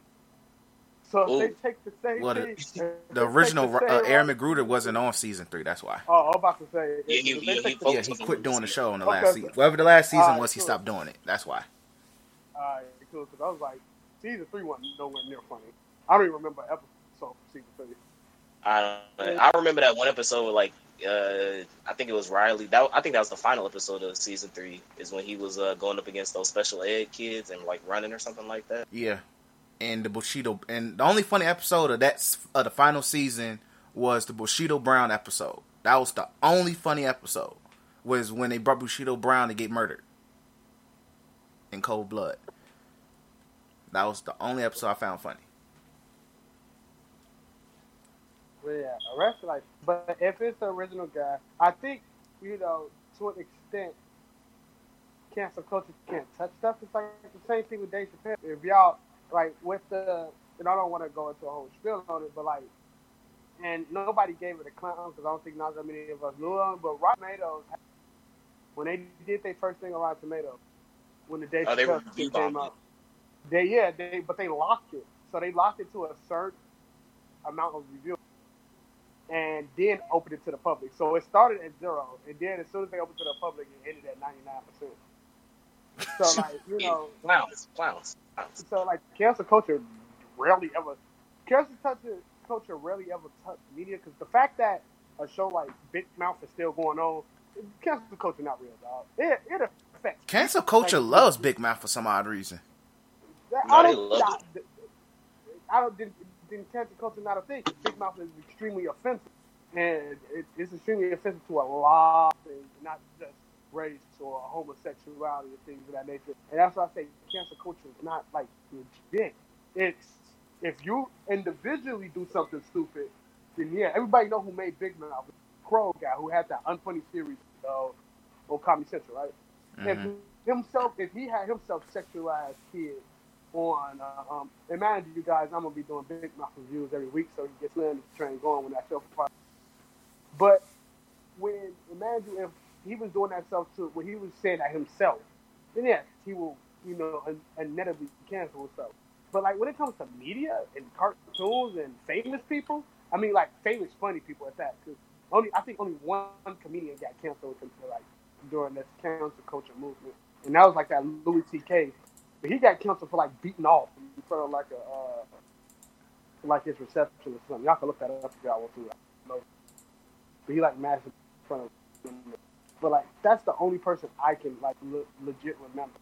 So if Ooh. they take the same Well, the- thing, if The original the uh, Aaron route- McGruder wasn't on season three. That's why. Oh, I'm about to say. Yeah, he- he- he Yeah, he quit doing the show in the Okay, last season. Whatever the last season Alright, was, he stopped doing it. That's why. Alright, cool. Because I was like, season three wasn't nowhere near funny. I don't even remember episode for season three. I don't. I remember that one episode with like uh, I think it was Riley. That I think that was the final episode of season three. Is when he was uh, going up against those special ed kids and like running or something like that. Yeah, and the Bushido, and the only funny episode of that of the final season was the Bushido Brown episode. That was the only funny episode. Was when they brought Bushido Brown to get murdered in cold blood. That was the only episode I found funny. Yeah, the rest of like, but if it's the original guy, I think you know to an extent, cancel culture can't touch stuff. It's like the same thing with Dave Chappelle. If y'all like with the, and I don't want to go into a whole spiel on it, but like and nobody gave it a clown because I don't think not that many of us knew them. But Rotten Tomatoes, when they did their first thing on Rotten Tomatoes, when the day Oh, they Chappelle were came out, they yeah, they but they locked it. So they locked it to a certain amount of reviews, and then opened it to the public. So it started at zero, and then as soon as they opened it to the public, it ended at ninety nine percent. So like you know, clowns, clowns, clowns. so like cancel culture rarely ever cancel culture culture rarely ever touch media because the fact that a show like Big Mouth is still going on, cancel culture not real, dog. It it affects Cancel culture Like, loves Big Mouth for some odd reason. That- No, I don't. love I, I don't. Didn't, didn't cancel culture not a thing? Big Mouth is extremely offensive, and it, it's extremely offensive to a lot of things, not just race or homosexuality and things of that nature. And that's why I say cancel culture is not like legit. It's if you individually do something stupid, then yeah, everybody know who made Big Mouth. Kroll guy who had that unfunny series uh, on Comedy Central, right? Mhm. if himself, if he had himself sexualized kid on, uh, um, imagine you guys, I'm gonna be doing Big Mouth reviews every week, so he gets the train going when that show. But when imagine if he was doing that stuff to, when he was saying that himself, then yes, he will, you know, inevitably cancel himself. But like when it comes to media and cartoons and famous people, I mean like famous funny people at that, because only I think only one comedian got canceled like during this cancel culture movement, and that was like that Louis C.K. But he got canceled for like beating off in front of like a uh, like his reception or something. Y'all can look that up if y'all want to. Know. But he like massive in front of. But like that's the only person I can like le- legit remember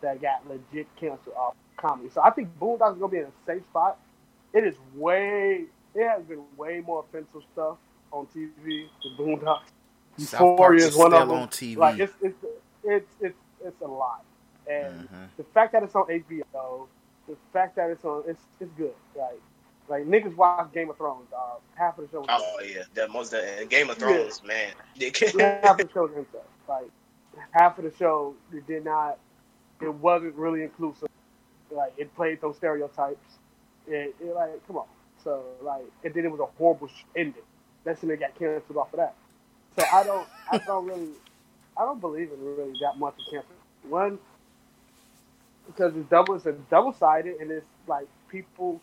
that got legit canceled off comedy. So I think Boondocks is gonna be in a safe spot. It is way. It has been way more offensive stuff on TV than Boondocks. South Park Euphoria is one still of them. on TV. Like it's it's it's it's, it's a lot, and Mhm. the fact that it's on HBO, the fact that it's on it's it's good. Like like niggas watch Game of Thrones, dog. Half of the show. was Oh yeah, that most and Game of Yeah. Thrones, man. yeah, half of the show was. Like half of the show, it did not. It wasn't really inclusive. Like it played those stereotypes. It, it like come on. So like, and then it was a horrible sh- ending. That's when they got canceled off of that. So I don't, I don't really, I don't believe in really that much of cancer. One, because it's double, it's a double sided, and it's like people.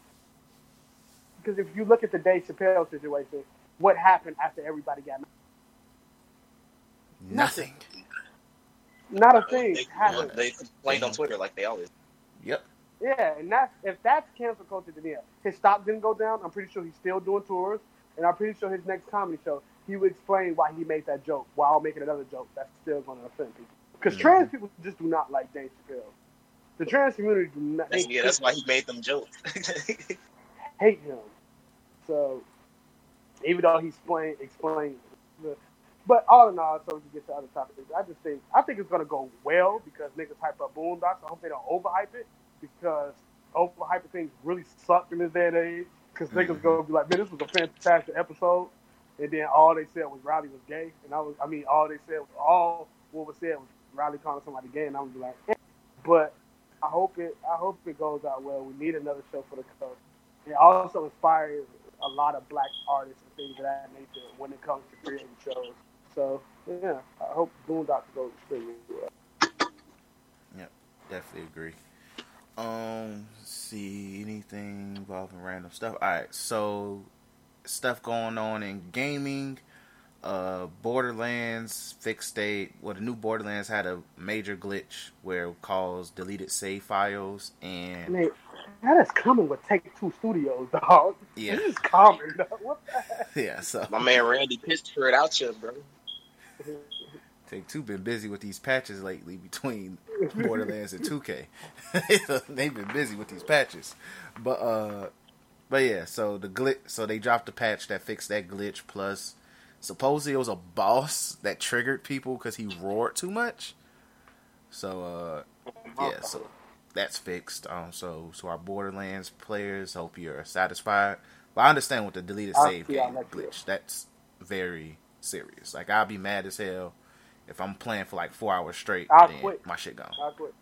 Because if you look at the Dave Chappelle situation, what happened after everybody got Nothing. not a thing they, happened. they complained on Twitter like they always. Yep. Yeah, and that's if that's cancel culture, then yeah, his stock didn't go down. I'm pretty sure he's still doing tours, and I'm pretty sure his next comedy show he would explain why he made that joke while making another joke that's still going to offend people. Because Mhm. trans people just do not like Dave Chappelle. The trans community do not. That's, yeah, that's why he made them jokes. hate him. So even though he's explained, explained, the, but all in all, so we can get to other topics. I just think I think it's gonna go well because niggas hype up Boondocks. I hope they don't overhype it because overhyping things really suck in this day and age. Because niggas Mhm. gonna be like, man, this was a fantastic episode, and then all they said was Riley was gay, and I was, I mean, all they said was all what was said was Riley calling somebody gay, and I was like, eh. but I hope it, I hope it goes out well. We need another show for the coast. It also inspires a lot of black artists and things of that nature when it comes to creating shows. So yeah, I hope Boondocks goes extremely well. Definitely agree. Um, see anything involving random stuff. All right, so stuff going on in gaming. Uh, Borderlands fixed state. Well, the new Borderlands had a major glitch where it caused deleted save files, and Man, that is common with Take Two Studios, dog. Yeah. This is common. Dog. What the heck? yeah, so My man Randy Pitchford it out you, bro. Take Two been busy with these patches lately between Borderlands and 2K. They've been busy with these patches, but uh, but yeah. So the glitch. So they dropped the patch that fixed that glitch. Plus, supposedly it was a boss that triggered people because he roared too much. So uh, yeah. So that's fixed. Um, so so our Borderlands players hope you're satisfied. But I understand with the deleted save game next glitch. That's very serious. Like I'll be mad as hell if I'm playing for like four hours straight. I'll then quit. my shit gone. I quit.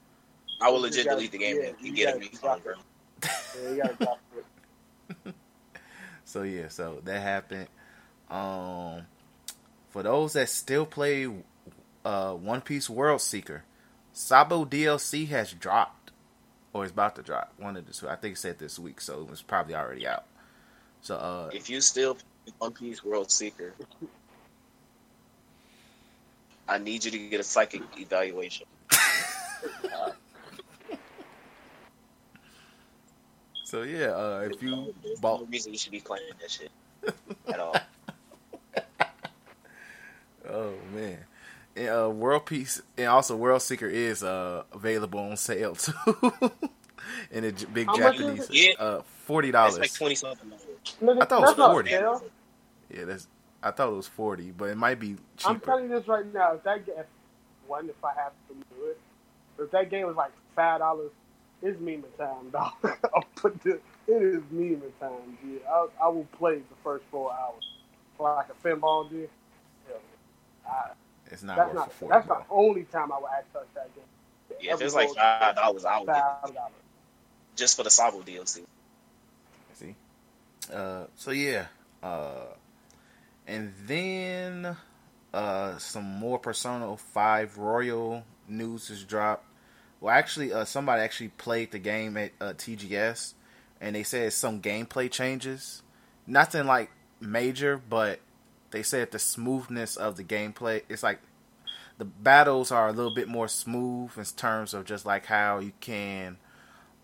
I will legit delete the game. yeah, and you you get gotta it me bro. Yeah, you gotta drop it. so yeah, so that happened. Um, for those that still play uh, One Piece World Seeker, Sabo DLC has dropped, or is about to drop. One of the two. I think it said this week, so it was probably already out. So uh, If you still play One Piece World Seeker, I need you to get a psychic evaluation. so yeah, uh, if you bought no reason you should be playing that shit at all. Oh man. And, uh, World Peace and also World Seeker is uh, available on sale too, in a j- big How much is Japanese. it? Yeah. Uh, forty dollars. like twenty something. I thought it was 40. yeah, that's. I thought it was forty, but it might be cheaper. I'm telling you this right now. If that game, one, if I have to do it, if that game was like five dollars, it's meme time, dog. I'll put the, it is meme time, dude. I, I will play the first four hours for like a pinball, dude. Hell, I, it's not that's worth not it forty. that's the only time I would actually touch that game. Yeah, if it's like five dollars, I would five dollars. just for the Sabo DLC. See. Uh, so yeah. Uh, and then uh, some more Persona Five Royal news has dropped. Well, actually, uh, somebody actually played the game at uh, TGS, and they said some gameplay changes. Nothing like major, but they said the smoothness of the gameplay. It's like the battles are a little bit more smooth in terms of just like how you can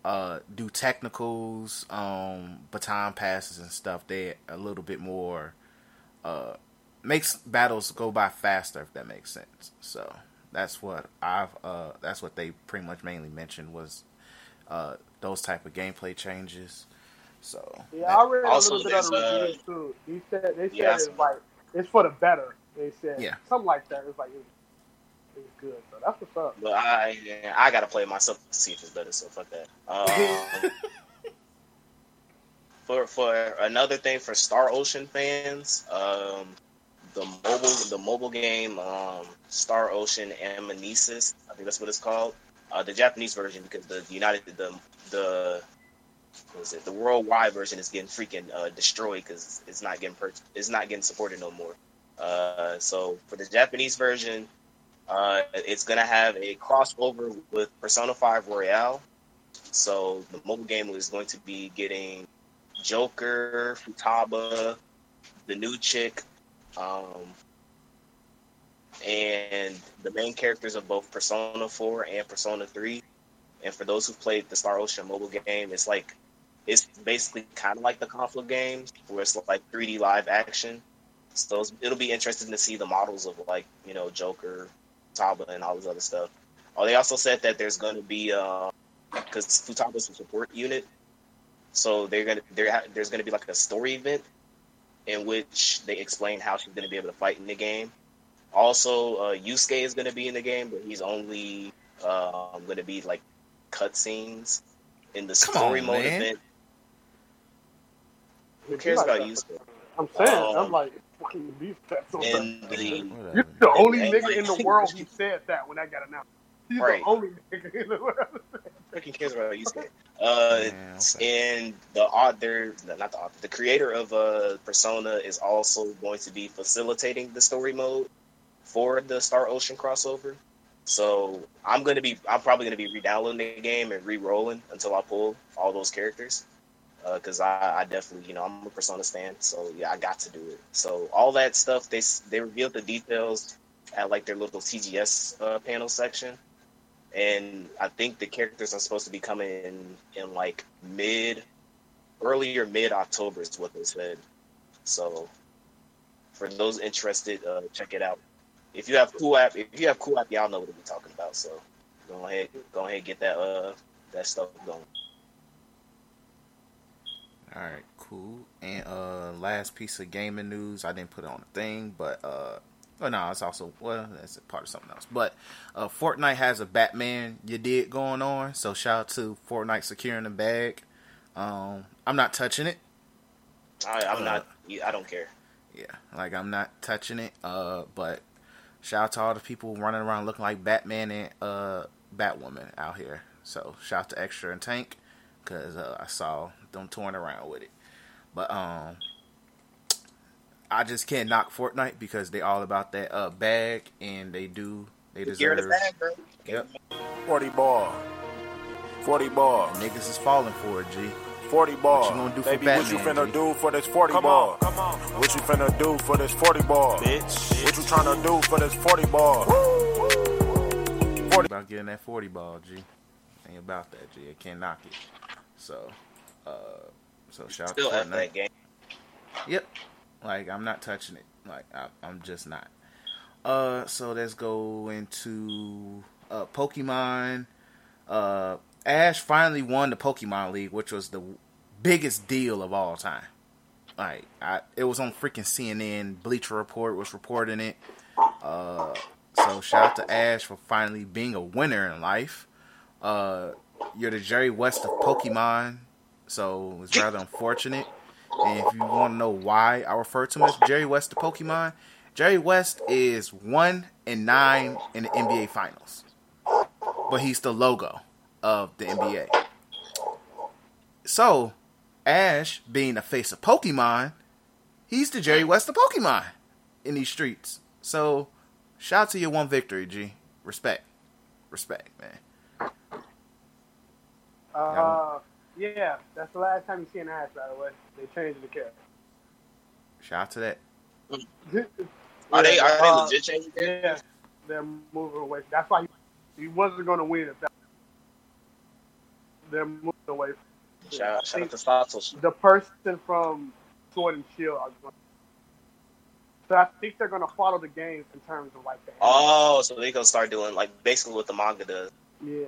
uh, do technicals, um, baton passes and stuff. They a little bit more uh, makes battles go by faster if that makes sense. So that's what I've uh, that's what they pretty much mainly mentioned was uh, those type of gameplay changes. So Yeah, I read Also, a little bit of the there's, uh, reviews too. He said they said Yeah, it's like it's for the better. They said Yeah. something like that. It's like it's, it's good. So that's what's up. But I, yeah, I gotta play myself to see if it's better. So fuck that. Um, for for another thing for Star Ocean fans, um, the mobile the mobile game um, Star Ocean Amnesis, I think that's what it's called. Uh, the Japanese version because the United the the what is it the worldwide version is getting freaking uh, destroyed because it's not getting pur- it's not getting supported no more. Uh, so for the Japanese version, uh, it's gonna have a crossover with Persona 5 Royal. So the mobile game is going to be getting Joker, Futaba, the new chick, um, and the main characters of both Persona 4 and Persona 3. And for those who've played the Star Ocean mobile game, it's like it's basically kind of like the Conflict games, where it's like 3D live action. So it'll be interesting to see the models of like you know Joker, Futaba, and all this other stuff. Oh, they also said that there's going to be because Futaba's a support unit, so they're gonna there there's going to be like a story event in which they explain how she's going to be able to fight in the game. Also, uh, Yusuke is going to be in the game, but he's only uh, going to be like cutscenes in the Come story on, mode man. event. Who cares like about that. Yusuke? I'm saying, Um, I'm like fucking beef that so In the. You're the only and- nigga in the world who said that when I got announced. He's Right. the only nigga in the world. Fucking cares about Yusuke? Uh, Yeah, okay. and the author, not the author, the creator of uh, Persona is also going to be facilitating the story mode for the Star Ocean crossover. So I'm gonna be, I'm probably gonna be re-downloading the game and re-rolling until I pull all those characters. Because I, I definitely, you know, I'm a Persona fan, so yeah, I got to do it. So all that stuff, they they revealed the details at like their little TGS uh, panel section and I think the characters are supposed to be coming in in like mid, earlier mid October is what they said. So, for those interested, uh, check it out. If you have QooApp, if you have QooApp, y'all know what we're talking about. So, go ahead, go ahead, get that uh that stuff going. All right, cool. And uh, last piece of gaming news, I didn't put it on the thing, but uh, oh no, it's also well, that's a part of something else. But uh, Fortnite has a Batman you did going on, so shout out to Fortnite securing the bag. Um, I'm not touching it. I, I'm Uh, not, I don't care. Yeah, like I'm not touching it. Uh, but shout out to all the people running around looking like Batman and uh Batwoman out here. So shout out to Xtra and Tank because uh, I saw them touring around with it. But um, I just can't knock Fortnite because they all about that uh bag and they do they Gear the deserve. bag, bro. Yep, 40 ball. 40 ball. niggas is falling for it. G. 40 ball. What you gonna do for Baby, what you finna G? do for this 40 Come ball? on, come on. What you finna do for this 40 ball? Bitch. What you tryna do for this 40 ball? 40 About getting that forty ball, G. Ain't about that, G. I can't knock it. So, uh, so shout out to that game. Yep. Like I'm not touching it. Like I, I'm just not. Uh, so let's go into uh Pokemon. Uh, Ash finally won the Pokemon League, which was the biggest deal of all time. Like I, it was on freaking CNN. Bleacher Report was reporting it. Uh, so shout out to Ash for finally being a winner in life. Uh, you're the Jerry West of Pokemon, so it's rather unfortunate. And if you want to know why I refer to him as Jerry West the Pokemon, Jerry West is one and nine in the NBA Finals, but he's the logo of the NBA. So, Ash being the face of Pokemon, he's the Jerry West of Pokemon in these streets. So, shout out to your one victory, G. Respect, respect, man. Uh, yeah, that's the last time you see an ass. By the way, they changed the character. Shout out to that. Are they are they legit changing it? Yeah, they're moving away. That's why he, he wasn't going to win if that. They're moving away. Shout, I shout out to Satoshi. the person from Sword and Shield. Are going, so I think they're going to follow the games in terms of like the. Oh, so they gonna start doing like basically what the manga does. Yeah.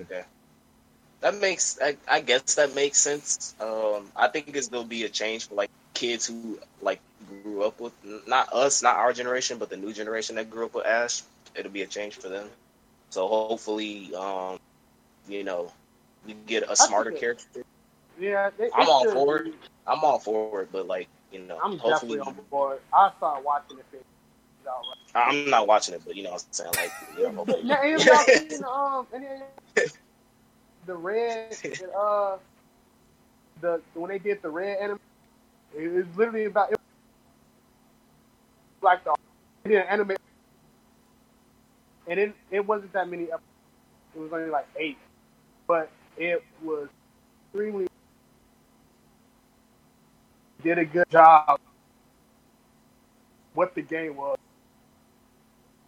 Okay. That makes I, I guess that makes sense. Um, I think it's gonna be a change for like kids who like grew up with not us, not our generation, but the new generation that grew up with Ash. It'll be a change for them. So hopefully, um, you know, we get a smarter character. Yeah. They, I'm all for it. I'm all for it, but like you know, I'm hopefully, definitely on board. I started watching it. I'm not watching it, but you know, what I'm saying like, you know, hopefully. Now, any of y'all seen um of the red uh the when they did the red anime? It was literally about it was like the they did an anime, and it it wasn't that many. episodes. It was only like eight, but it was extremely did a good job. What the game was,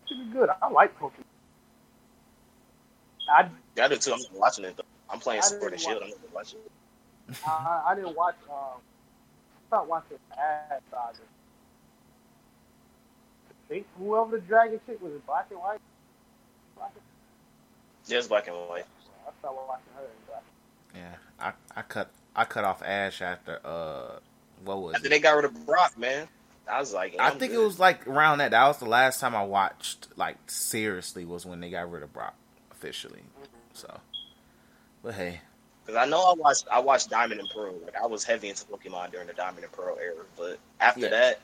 it pretty good. I like Pokemon. I Yeah, I do too. I'm watching it though. I'm playing I Sword and didn't Shield. watch I'm not watching it. I, I didn't watch. Um, I started watching Ad Saga. I think whoever the dragon chick was, it black and white. Black and, Yeah, it's black and white. I started watching her in black. Yeah, I, I cut I cut off Ash after uh what was After it? they got rid of Brock, man, I was like, I I'm think it was like around that. That was the last time I watched like seriously was when they got rid of Brock officially. So, but hey, Because I know I watched I watched Diamond and Pearl. Like I was heavy into Pokemon during the Diamond and Pearl era, but after Yeah. that,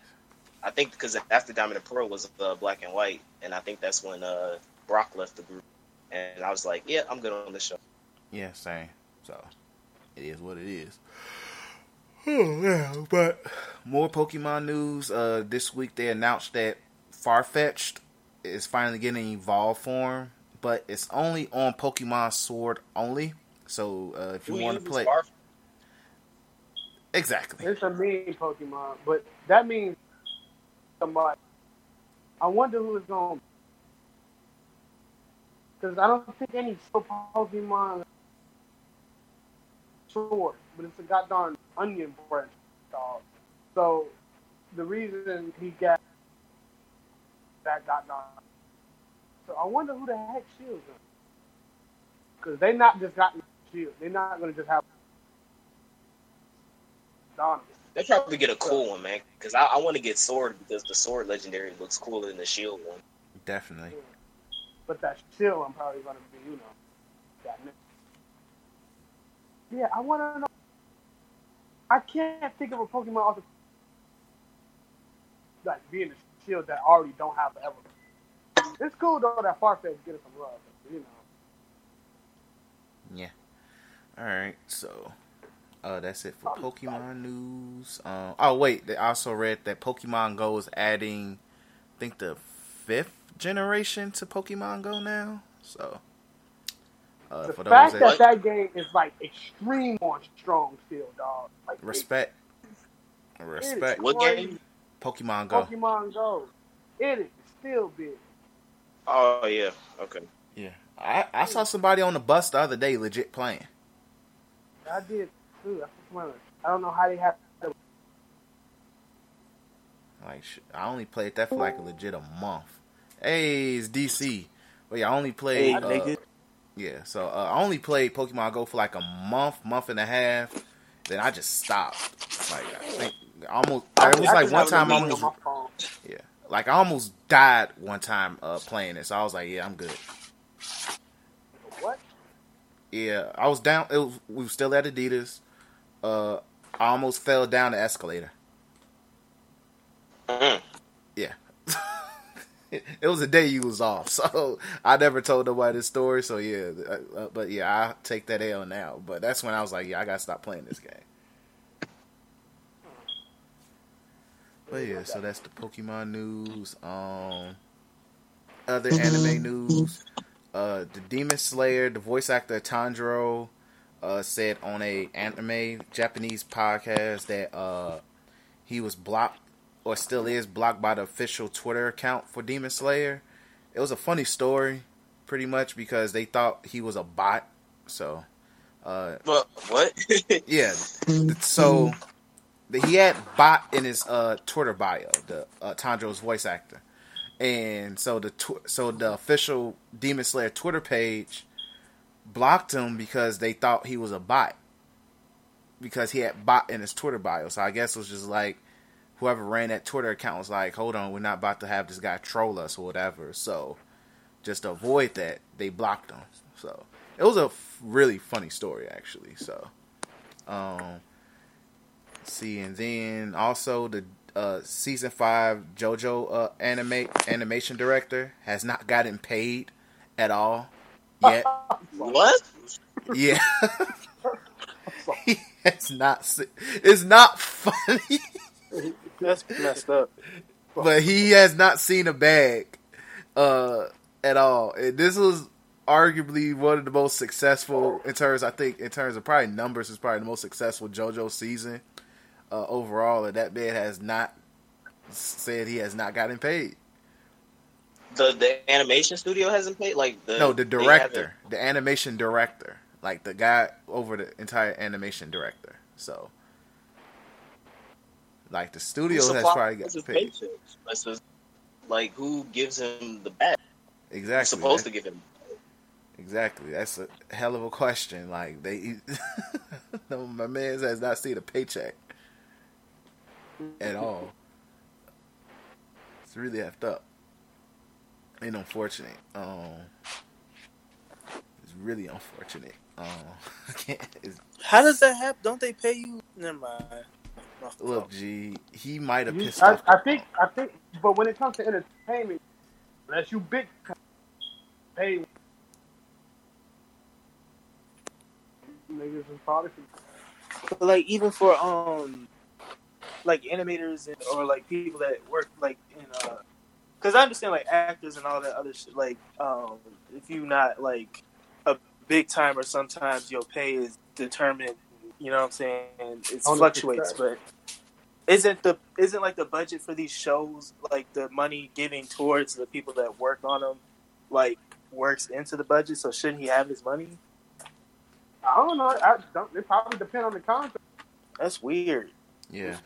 I think because after Diamond and Pearl was uh, Black and White, and I think that's when uh, Brock left the group, and I was like, yeah, I'm good on this show. yeah, same. So it is what it is. Oh yeah, but more Pokemon news. Uh, this week they announced that Farfetch'd is finally getting evolved form, but it's only on Pokemon Sword only. So uh, if you want to play, Barf? exactly. It's a mean Pokemon, but that means somebody. I wonder who is going. Because I don't think any Pokemon sword, but it's a goddamn onion branch dog. So the reason he got that goddamn. So I wonder who the heck shields him. Because they not just got shield. They're not going to just have. Donald. They probably get a cool one, man. Because I, I want to get Sword because the Sword legendary looks cooler than the Shield one. Definitely. But that shield, I'm probably going to be, you know, that. next. Yeah, I want to know. I can't think of a Pokemon off the like being a shield that already don't have ever. It's cool though that Farfetch getting some love, you know. Yeah. All right. So, Uh, that's it for Pokemon news. Um, oh wait, they also read that Pokemon Go is adding, I think the fifth generation to Pokemon Go now. So, uh, The for fact that that that game is like extreme on strong still, dog. Like respect, it- respect, What game? Pokemon Go. Pokemon Go. It is still big. Oh yeah. Okay. Yeah, I I saw somebody on the bus the other day legit playing. I did too. I remember. I don't know how they have. Like I only played that for like a legit a month. Hey, it's DC. But yeah, I only played. Hey, uh. Yeah, so uh, I only played Pokemon Go for like a month, month and a half. Then I just stopped. Like I think almost. It was I like one time I almost. my. Yeah, like I almost died one time uh, playing it. So I was like, yeah, I'm good. Yeah, I was down. It was, we were still at Adidas. Uh, I almost fell down the escalator. Mhm. Yeah. it was a day you was off, so I never told nobody this story. So yeah, uh, uh, but yeah, I take that L now. But that's when I was like, yeah, I gotta stop playing this game. But yeah, so that's the Pokemon news. Um, other anime news. Uh, the Demon Slayer, the voice actor Tanjiro, uh, said on a anime Japanese podcast that uh, he was blocked or still is blocked by the official Twitter account for Demon Slayer. It was a funny story, pretty much because they thought he was a bot. So, uh, But what? yeah. So he had bot in his uh, Twitter bio, the uh, Tanjiro's voice actor, and so the tw- so the official Demon Slayer Twitter page blocked him because they thought he was a bot because he had bot in his Twitter bio. So I guess it was just like whoever ran that Twitter account was like, "Hold on, we're not about to have this guy troll us or whatever." So just to avoid that, they blocked him. So it was a f- really funny story actually. So um see and then also the uh season 5 JoJo uh anime animation director has not gotten paid at all yet. what? yeah. he has not se- it's not funny. That's messed up. but he has not seen a bag uh, at all. And this was arguably one of the most successful in terms, I think, in terms of probably numbers, is probably the most successful JoJo season uh, overall. And that man has not said he has not gotten paid. The the animation studio hasn't paid like the no, the director, the animation director, like the guy over the entire animation director. So, like the studio has probably got paid. paychecks? Just- like who gives him the bag? Exactly. Supposed to give him? Exactly. That's a hell of a question. Like they, no, my man has not seen a paycheck at all. It's really effed up. And unfortunate. Um, it's really unfortunate. Um, I can't. How does that happen? Don't they pay you? Never mind. look, G, he might have pissed I, off. I think, I think, but when it comes to entertainment, unless you big pay niggas is probably But like even for um, like animators and, or like people that work like in uh, because I understand like actors and all that other shit. Like um, if you're not like a big time, or sometimes your pay is determined. You know what I'm saying? And it fluctuates, but isn't the isn't like the budget for these shows like the money giving towards the people that work on them like works into the budget? So shouldn't he have his money? I don't know. I don't, it probably depend on the contract. That's weird. Yeah.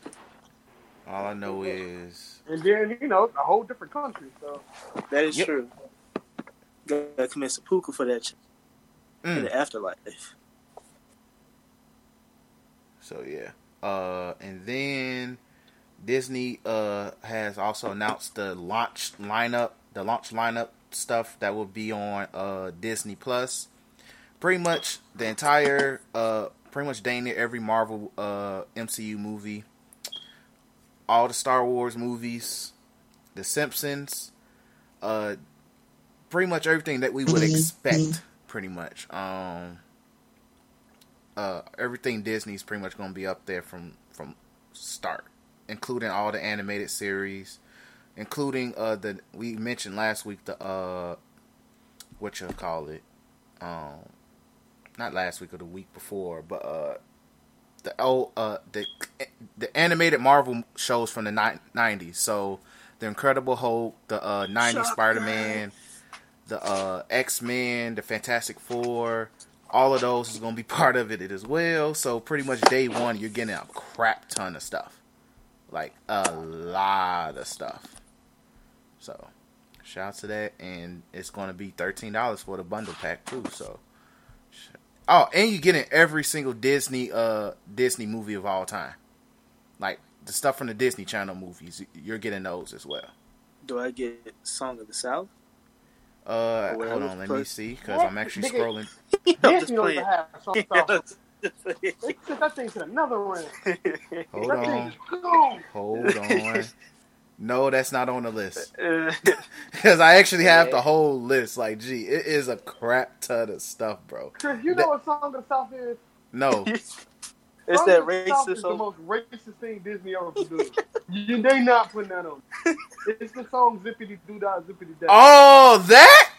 All I know is And then you know, a whole different country. So That is Yep. true. Gotta commit seppuku for that shit in mm, the afterlife. So yeah. Uh and then Disney uh has also announced the launch lineup, the launch lineup stuff that will be on uh Disney Plus. Pretty much the entire uh pretty much dang near every Marvel uh MCU movie. All the Star Wars movies, The Simpsons, uh pretty much everything that we would expect pretty much. Um uh, everything Disney's pretty much going to be up there from from start, including all the animated series, including uh the we mentioned last week the uh what you call it, um, not last week or the week before, but uh the oh uh the the animated Marvel shows from the ni- '90s. So the Incredible Hulk, the uh '90s Spider Man, the uh X Men, the Fantastic Four. All of those is gonna be part of it as well. So pretty much day one, you're getting a crap ton of stuff, like a lot of stuff. So shout out to that, and it's gonna be thirteen dollars for the bundle pack too. So. Oh, and you're getting every single Disney uh Disney movie of all time. Like the stuff from the Disney Channel movies, you're getting those as well. Do I get Song of the South? Uh, hold on, let put- me see because I'm actually Nigga. scrolling. I'm just Disney don't have some Yeah, stuff. just. They took that thing to another round. Hold that on, thing is gone. hold on. No, that's not on the list because I actually have Yeah. the whole list. Like, gee, it is a crap ton of stuff, bro. Chris, you know what Song of the South is? No, it's Song that of the South is racist. the most racist thing Disney ever produced. you, they not putting that on. It's the song Zippity Doo Dah Zippity Dah. oh that.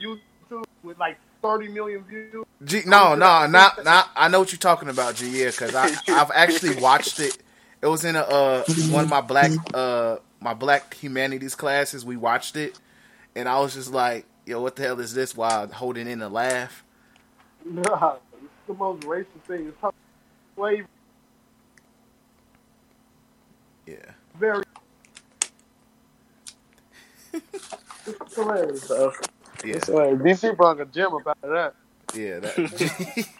YouTube with like 30 million views. G, no, no, not, not. I know what you're talking about, G. Yeah, because I, I've actually watched it. It was in a uh, one of my black, uh, my black humanities classes. We watched it, and I was just like, "Yo, what the hell is this?" While holding in a laugh. Nah, it's the most racist thing. It's probably way Yeah, very. it's hilarious. So, yeah, It's hilarious. DC brought a gym about that. yeah. That,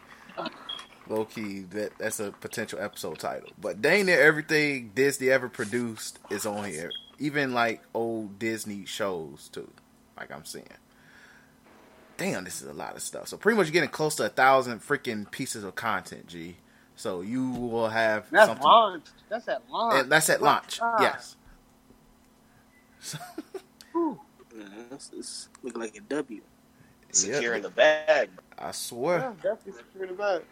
low key, that that's a potential episode title. But dang near everything Disney ever produced is on here. Even like old Disney shows too. Like I'm saying. Damn, this is a lot of stuff. So pretty much you're getting close to a thousand freaking pieces of content, G. So you will have That's something. launch. That's at launch. And that's at launch. Ah. Yes. mm, this, this look like a W. Secure in Yep, the bag. I Yeah, swear. definitely securing the bag.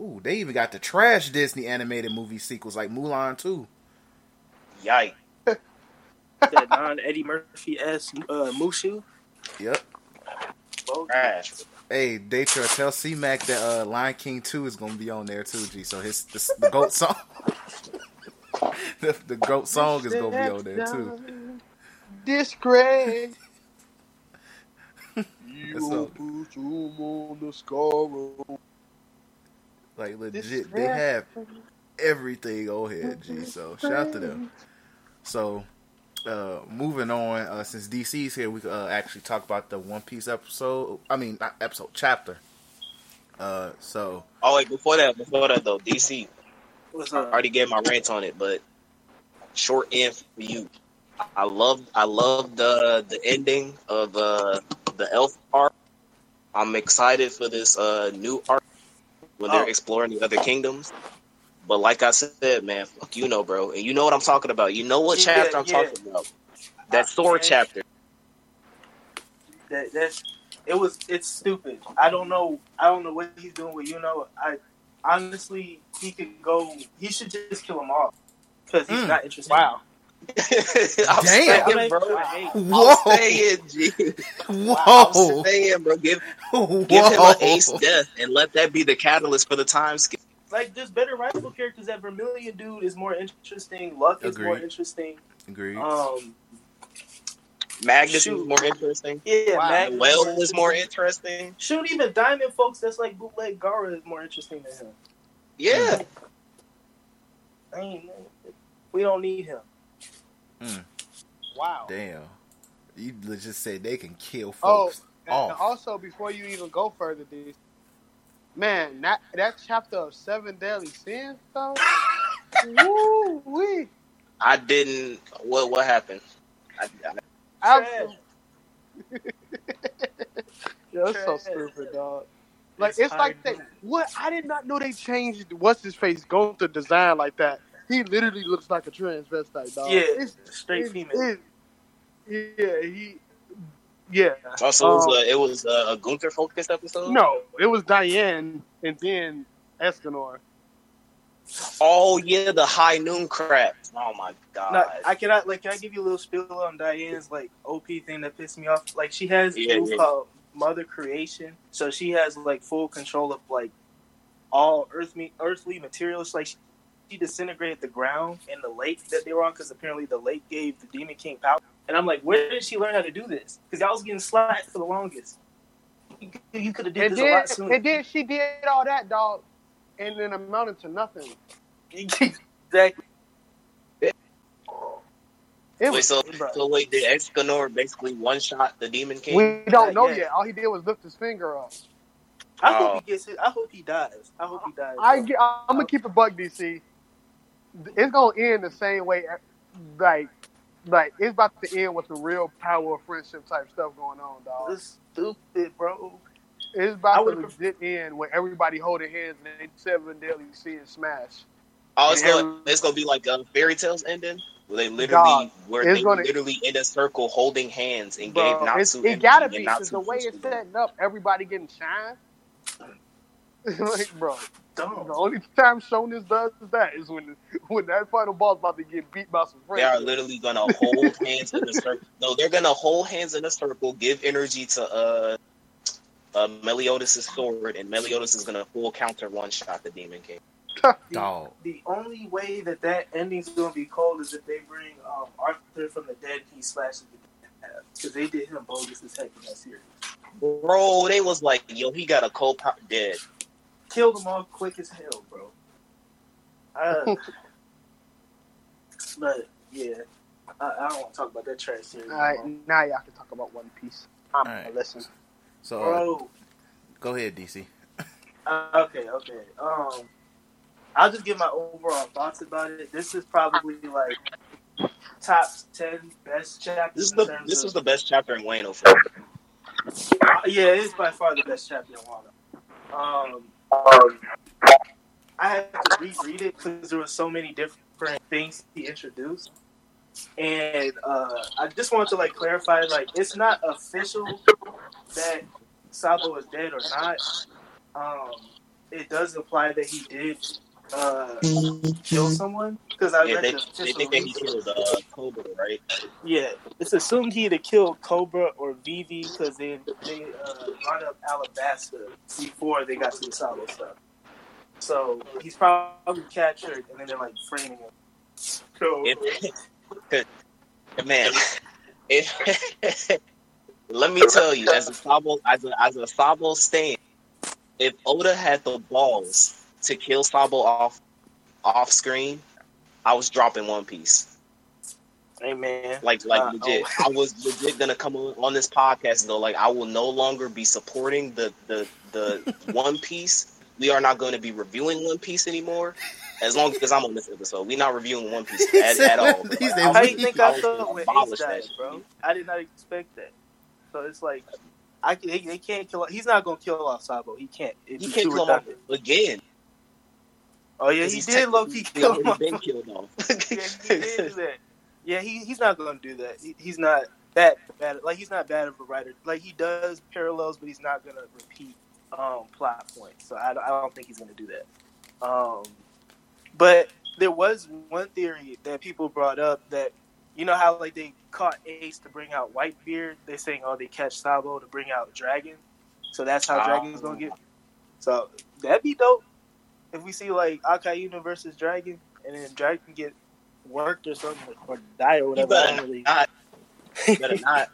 Ooh, they even got the trash Disney animated movie sequels like Mulan too. Yikes. That non Eddie Murphy s uh, Mushu. Yep. Trash. Hey, Daytra, tell C Mac that uh, Lion King Two is gonna be on there too, G. So his the, the goat song, the, the goat song is gonna be on there too. Disgrace. That's you put zoom on the score. Like legit, they have everything on here, G. So shout out to them. So, uh, moving on, uh, since DC's here, we could uh, actually talk about the One Piece episode. I mean, not episode, chapter. Uh, so Oh wait, before that, before that though, DC. What's I already gave my rant on it, but short end for you. I love I love the the ending of uh the elf arc. I'm excited for this uh new arc when they're Oh. exploring the other kingdoms. But like I said, man, fuck Yuno, bro. And you know what I'm talking about. You know what Yeah, chapter I'm yeah. talking about. That sword Yeah. chapter. That that's it was it's stupid. I don't know. I don't know what he's doing with Yuno. I honestly he could go. He should just kill them all because he's Mm. not interested. Wow. I'm Damn. saying, bro. whoa, I'm saying, G. whoa, I'm saying, bro. Give whoa, give him an ace death and let that be the catalyst for the time skip. Like there's better rival characters. That Vermilion dude is more interesting. Luck is more interesting. Agreed. Um, Magnus Shoot. is more interesting. yeah, Wow. Magnus Well more is more interesting. interesting. Shoot, even Diamond folks that's like bootleg Gaara is more interesting than him. Yeah. I mean, we don't need him. Mm. Wow. Damn, you just said they can kill folks. Oh, folks and off. also before you even go further, dude, man, that that chapter of seven deadly sins, though. Woo wee. I didn't. What what happened? I, I, Absolutely. yeah, that's so stupid, dog. Like It's it's, like hard. they what I did not know they changed what's his face going to design like that. He literally looks like a transvestite, dog. Yeah, It's- straight it's- female. it's- yeah, he Yeah. Also, it was, Um, a, it was a, a Gowther focused episode. no, it was Diane and then Escanor. Oh yeah, the high noon crap. Oh my god. No, I cannot like. Can I give you a little spiel on Diane's like OP thing that pissed me off? Like she has a Yeah, yeah. called Mother Creation, so she has like full control of like all earthly earthly materials. Like she, she disintegrated the ground and the lake that they were on because apparently the lake gave the Demon King power. And I'm like, where did she learn how to do this? Because y'all was getting slapped for the longest. You, you could have did And this a lot sooner. and then she did all that, dog, and then amounted to nothing. exactly. It Wait, was, so bro. so wait, did Escanor basically one shot the Demon King? we don't know Yeah. yet. All he did was lift his finger up. I hope Oh. he gets it. I hope he dies. I hope he dies. I, bro. I'm gonna keep it bug, DC. It's gonna end the same way, like, like it's about to end with the real power of friendship type stuff going on, dog. This stupid, bro. It's about to would've legit end where everybody holding hands and they seven deadly sins smash. Oh, it's Yeah. gonna it's gonna be like a fairy tales ending. Where they literally Dog, where they gonna- literally in a circle holding hands and Bro, gave it's, Natsu. It gotta and be Natsu because the way it's it setting up, everybody getting shine. like, bro, the only time Shonen does that is when when that final boss about to get beat by some friends. They are literally gonna hold hands in a circle. No, they're gonna hold hands in a circle, give energy to uh, uh Meliodas' sword, and Meliodas is gonna full counter one shot the Demon King. Dog. The only way that that ending's gonna be cold is if they bring um, Arthur from the dead. He slashes the because they did him bogus as heck in that series. Bro, they was like, yo, he got a cold power dead. Killed them all quick as hell, bro. Uh, but yeah, I, I don't want to talk about that trash series. All right, anymore. now y'all can talk about One Piece. I'm All right. gonna listen. So bro. go ahead, DC. Uh, okay, okay. Um, I'll just give my overall thoughts about it. This is probably like top ten best chapters. This is the terms this of- was the best chapter in Wano for me. Uh, yeah, it is by far the best chapter in Wano. Um, I had to reread it because there were so many different things he introduced, and uh, I just wanted to like clarify, like it's not official that Sabo is dead or not. Um, it does imply that he did uh, kill someone because I Yeah, they, they think that he killed uh, Cobra, right? Yeah, it's assumed he either killed Cobra or Vivi because they they uh, brought up Alabasta before they got to the Sabo stuff. So he's probably captured, and then they're like framing him. So If, man, if let me tell you, as a Sabo, as a as a Sabo stand, if Oda had the balls to kill Sabo off off screen, I was dropping One Piece. hey man, Like like Uh, legit, oh. I was legit gonna come on, on this podcast though. Like I will no longer be supporting the the the One Piece. We are not going to be reviewing One Piece anymore. As long as I'm on this episode, we're not reviewing One Piece at, at all. Bro. Like, I how do you think I I felt when Ace died, bro? I did not expect that. So it's like, I they, they can't kill. He's not gonna kill off Sabo. He can't. He can't kill him off again. Oh yeah, he did low key kill him been killed off. yeah, he did do that. Yeah, he, he's not going to do that. He, he's not that bad. Like he's not bad of a writer. Like he does parallels, but he's not going to repeat um, plot points. So I, don't- I don't think he's going to do that. Um, but there was one theory that people brought up that you know how like they caught Ace to bring out Whitebeard. They're saying oh they catch Sabo to bring out Dragon. So that's how Ah. Dragon's going to get. So that'd be dope if we see like Akainu versus Dragon, and then Dragon get worked or something or die or whatever. I better don't really. not. You better not.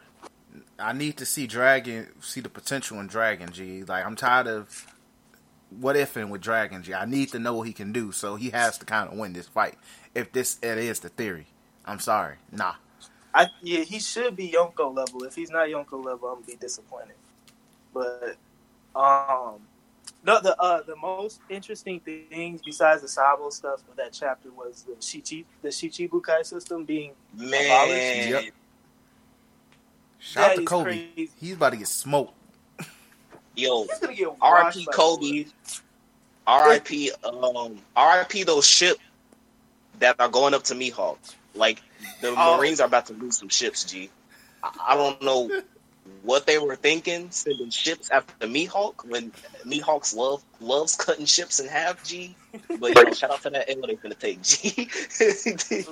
I need to see Dragon, see the potential in Dragon G. Like I'm tired of what ifing with Dragon G. I need to know what he can do, so he has to kind of win this fight. If this it is the theory, I'm sorry, nah. I yeah, he should be Yonko level. If he's not Yonko level, I'm gonna be disappointed. But um, no, the uh the most interesting things besides the Sabo stuff of that chapter was the Shichi the Shichibukai system being Man, Yep. Shout out to Koby. crazy. He's about to get smoked. yo, he's gonna get R.I.P. Koby. R.I.P. Um, R.I.P. Those ships that are going up to Mihawk. Like the Oh. Marines are about to lose some ships. G. I, I don't know. What they were thinking sending ships after the Mihawk when Mihawks love loves cutting ships in half. G, but you know, shout out to that L they finna take. G,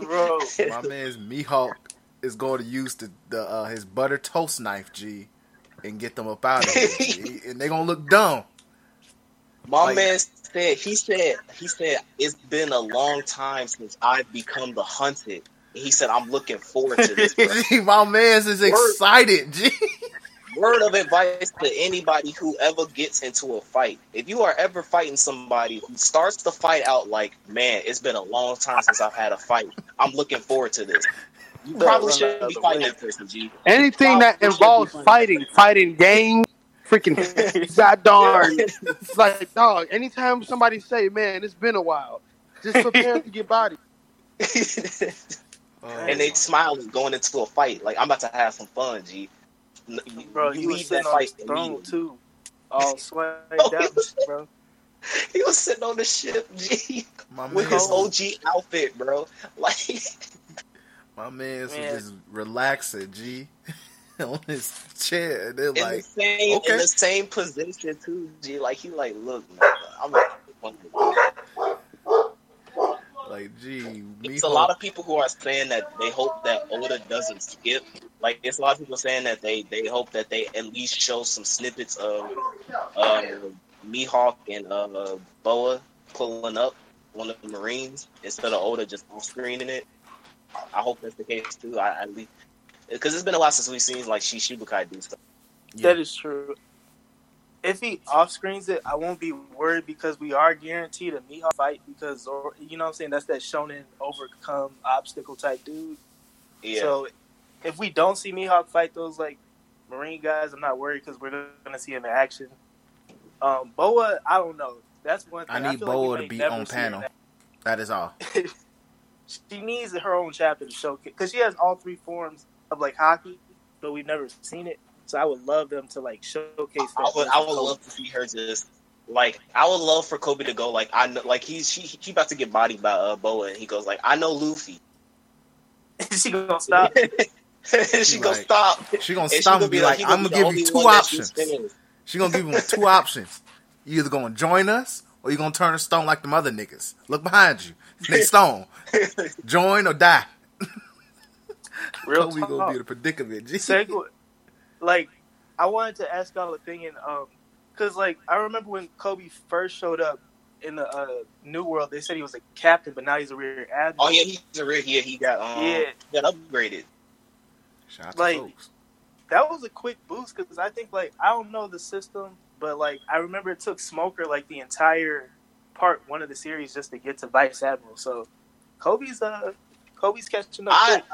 Bro, My man's Mihawk is going to use the, the uh, his butter toast knife, G, and get them up out of G. And they gonna look dumb. My Like- man said he said he said it's been a long time since I've become the hunted. He said I'm looking forward to this. bro. My man's is excited, G. Word of advice to anybody who ever gets into a fight. If you are ever fighting somebody who starts the fight out like, man, it's been a long time since I've had a fight. I'm looking forward to this. You probably shouldn't be fighting that person, G. Anything that involves fighting, fighting game, freaking god darn. It's like dog. Anytime somebody say, "Man, it's been a while," just prepare to get body. and they smiling going into a fight. Like I'm about to have some fun, G. N- You, bro, you he was leave sitting that on his throne too, all swagged Oh, he out, was- bro. He was sitting on the ship, G, My with man's, his OG outfit, bro. Like my man's was just relaxing, G, on his chair. And they're in the like, same okay. in the same position too, G. Like he like, look, man, I'm not. Like, G, It's Mihawk- a lot of people who are saying that they hope that Oda doesn't skip. Like it's a lot of people saying that they they hope that they at least show some snippets of uh, Mihawk and uh, Boa pulling up one of the Marines instead of Oda just off screening it. I hope that's the case too. I at least because it's been a while since we've seen like Shishibukai do stuff. Yeah. That is true. If he off screens it, I won't be worried because we are guaranteed a Mihawk fight because, or you know what I'm saying, that's that shonen overcome obstacle type dude. Yeah, So if we don't see Mihawk fight those like Marine guys, I'm not worried because we're gonna see him in action. Um, Boa, I don't know. That's one thing. I need feel like Boa to be on panel. in That is all. she needs her own chapter to showcase because she has all three forms of like hockey, but we've never seen it. So I would love them to like showcase. I would I would love to see her just like I would love for Koby to go like I know like he's she he about to get bodied by uh, Boa and he goes like I know Luffy. she gonna stop. she gonna Like, stop. She gonna And she stop and be like, he I'm be gonna give you two one that shoots options. She gonna give him two options. You either gonna join us or you gonna turn a stone like them other niggas. Look behind you. They stone. Join or die. Real Koby talk. gonna be in a predicament. G. segue. Like, I wanted to ask y'all opinion, um, because like I remember when Koby first showed up in the uh, New World, they said he was a captain, but now he's a rear admiral. Oh yeah, he's a rear. yeah he got um Yeah. he got upgraded. Shout Like- that was a quick boost because I think like I don't know the system, but like I remember it took Smoker like the entire part one of the series just to get to Vice Admiral. So Koby's uh Koby's catching up. I quick.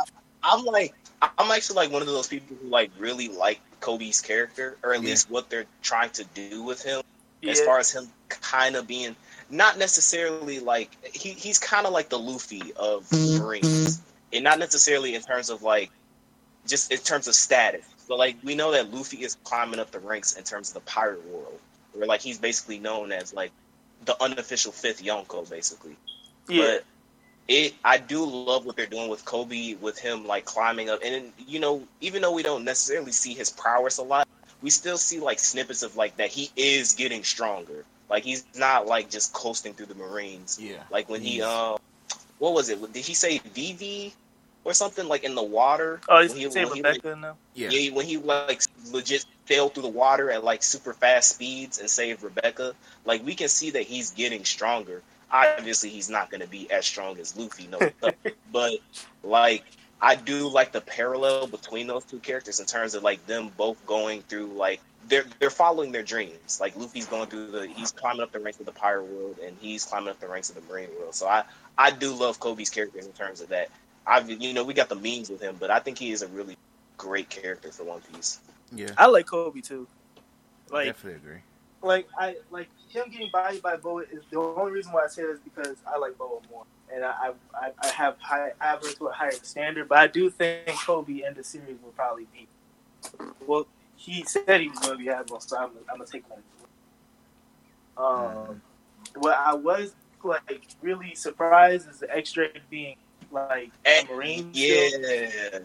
I'm like I'm actually like one of those people who like really like Koby's character or at Yeah. least what they're trying to do with him. yeah. as far as him kind of being not necessarily like he, he's kind of like the Luffy of mm-hmm. Marines, and not necessarily in terms of like just in terms of status. But like we know that Luffy is climbing up the ranks in terms of the pirate world, where like he's basically known as like the unofficial fifth Yonko, basically. yeah. But it, I do love what they're doing with Koby, with him like climbing up, and you know, even though we don't necessarily see his prowess a lot, we still see like snippets of like that he is getting stronger. Like he's not like just coasting through the Marines. Yeah. Like when he, He's- um, what was it? Did he say VV or something like in the water? oh, When he's he- saying when he, Rebecca now. Yeah. yeah, when he like legit sailed through the water at like super fast speeds and saved Rebecca, like we can see that he's getting stronger. Obviously, he's not going to be as strong as Luffy, no, but like I do like the parallel between those two characters in terms of like them both going through like they're they're following their dreams. Like Luffy's going through the he's climbing up the ranks of the pirate world, and he's climbing up the ranks of the marine world. So I I do love Koby's character in terms of that. I've you know we got the memes with him, but I think he is a really great character for One Piece. Yeah. I like Koby too. Like I Definitely agree. Like I like him getting bodied by Boa is the only reason why I say that is because I like Boa more, and I I, I have high I have to a higher standard. But I do think Koby in the series will probably be. Well, he said he was going to be admiral, so I'm, I'm gonna take one. Um, what I was like really surprised is the X Drake being like a marine. still.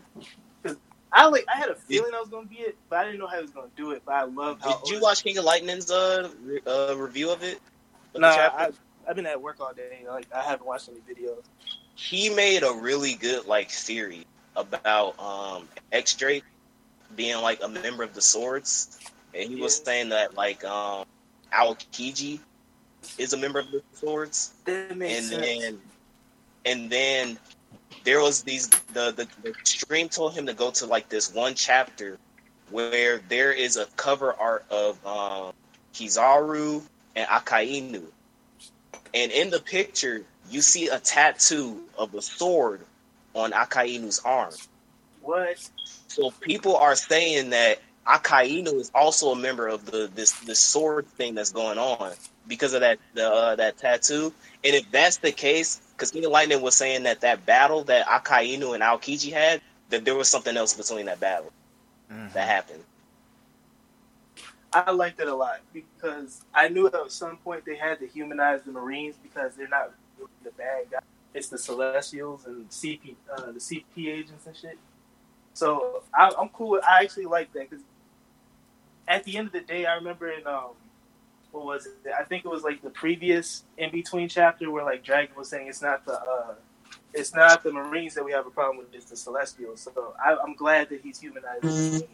Yeah, I like. I had a feeling I was gonna be it, but I didn't know how he was gonna do it. But I love. Did you watch King of Lightning's uh, re- uh review of it? No, chapter? I, I've been at work all day. Like I haven't watched any videos. he made a really good like theory about um X Drake being like a member of the Swords, and he was saying that like um Aokiji is a member of the Swords, That makes and sense. then and then there was these the, the the stream told him to go to like this one chapter where there is a cover art of um Kizaru and Akainu. And in the picture, you see a tattoo of a sword on Akainu's arm. what? So people are saying that Akainu is also a member of the this this sword thing that's going on because of that the, uh, that tattoo. And if that's the case, because King of Lightning was saying that that battle that Akainu and Aokiji had, that there was something else between that battle Mhm. that happened. I liked it a lot because I knew at some point they had to humanize the Marines because they're not really the bad guys. It's the Celestials and CP, uh, the CP agents and shit. So I, I'm cool. With, I actually like that because at the end of the day, I remember in um, what was it? I think it was like the previous in between chapter where like Dragon was saying it's not the uh, it's not the Marines that we have a problem with, it's the Celestials. So I, I'm glad that he's humanizing.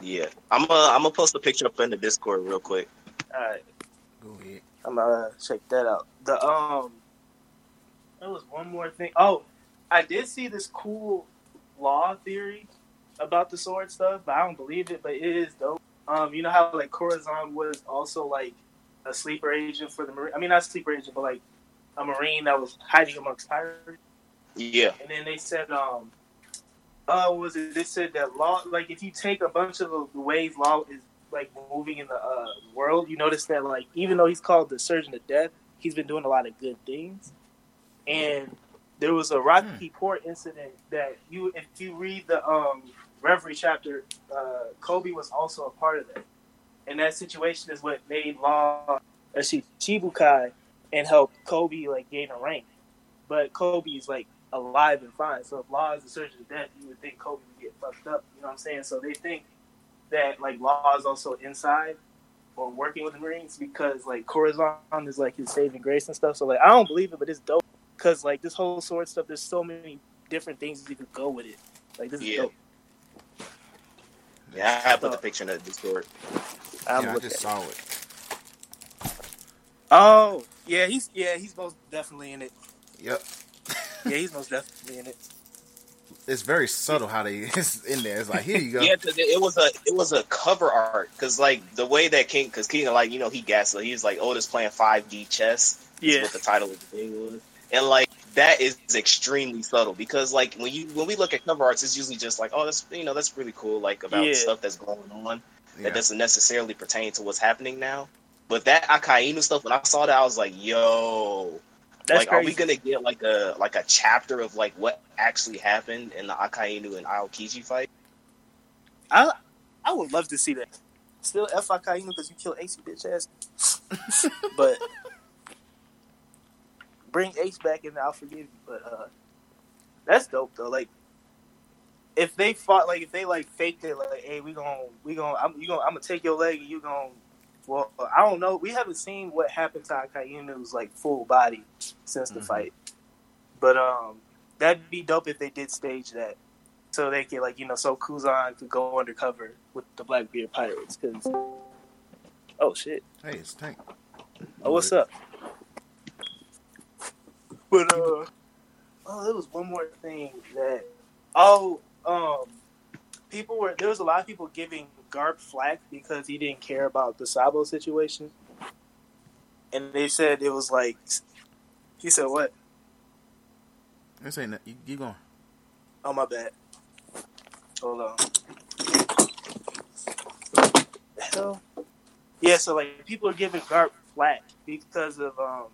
Yeah, I'm uh, I'm gonna post a picture up in the Discord real quick. All right. Go ahead. I'm gonna check that out. The um, there was one more thing. Oh, I did see this cool law theory about the sword stuff, but I don't believe it. But it is dope. Um, you know how like Corazon was also like a sleeper agent for the marine. I mean, not a sleeper agent, but like a marine that was hiding amongst pirates. Yeah, And then they said, um, uh, what was it? They said that law, like if you take a bunch of the ways law is like moving in the uh, world, you notice that like even though he's called the surgeon of death, he's been doing a lot of good things. And there was a Rocky Port incident that you, if you read the um, Reverie chapter, uh, Koby was also a part of that. And that situation is what made Law a Chibukai and helped Koby like gain a rank. But Koby's like alive and fine. So if Law is the surgeon of death, you would think Koby would get fucked up. You know what I'm saying? So they think that like Law is also inside or working with the Marines because like Corazon is like his saving grace and stuff. So like I don't believe it, but it's dope because like this whole sword stuff. There's so many different things you could go with it. Like this is Yeah. dope. Yeah, I put the picture in the Discord. I'm yeah, I looking just at it. saw it. Oh yeah, he's yeah he's most definitely in it. Yep. Yeah, he's most definitely in it. It's very subtle how they it's in there. It's like here you go. Yeah, 'cause it it was a it was a cover art because like the way that King because King like you know he gassed so he was like oh, Oda's playing five D chess. is Yeah, what the title of the thing was, and like that is extremely subtle because like when you when we look at cover arts, it's usually just like oh that's you know that's really cool like about Yeah. stuff that's going on Yeah. that doesn't necessarily pertain to what's happening now. But that Akainu stuff, when I saw that, I was like, yo, that's like, are we gonna get like a like a chapter of like what actually happened in the Akainu and Aokiji fight? I I would love to see that. Still F Akainu because you killed Ace, you bitch ass. but bring Ace back and I'll forgive you. But uh, that's dope though. Like if they fought, like if they like faked it, like hey, we gonna we gonna I'm you gonna I'm gonna take your leg and you gonna. Well, I don't know. We haven't seen what happened to Akainu's like full body since the Mhm. fight, but um, that'd be dope if they did stage that so they could like you know so Kuzan could go undercover with the Blackbeard pirates because oh shit Hey, it's Tank. oh what's up but uh oh there was one more thing that oh um people were there was a lot of people giving Garp flack because he didn't care about the Sabo situation and they said it was like he said what This ain't that. You keep going. Oh my bad. Hold on. The hell? Yeah, so like people are giving Garp flack because of um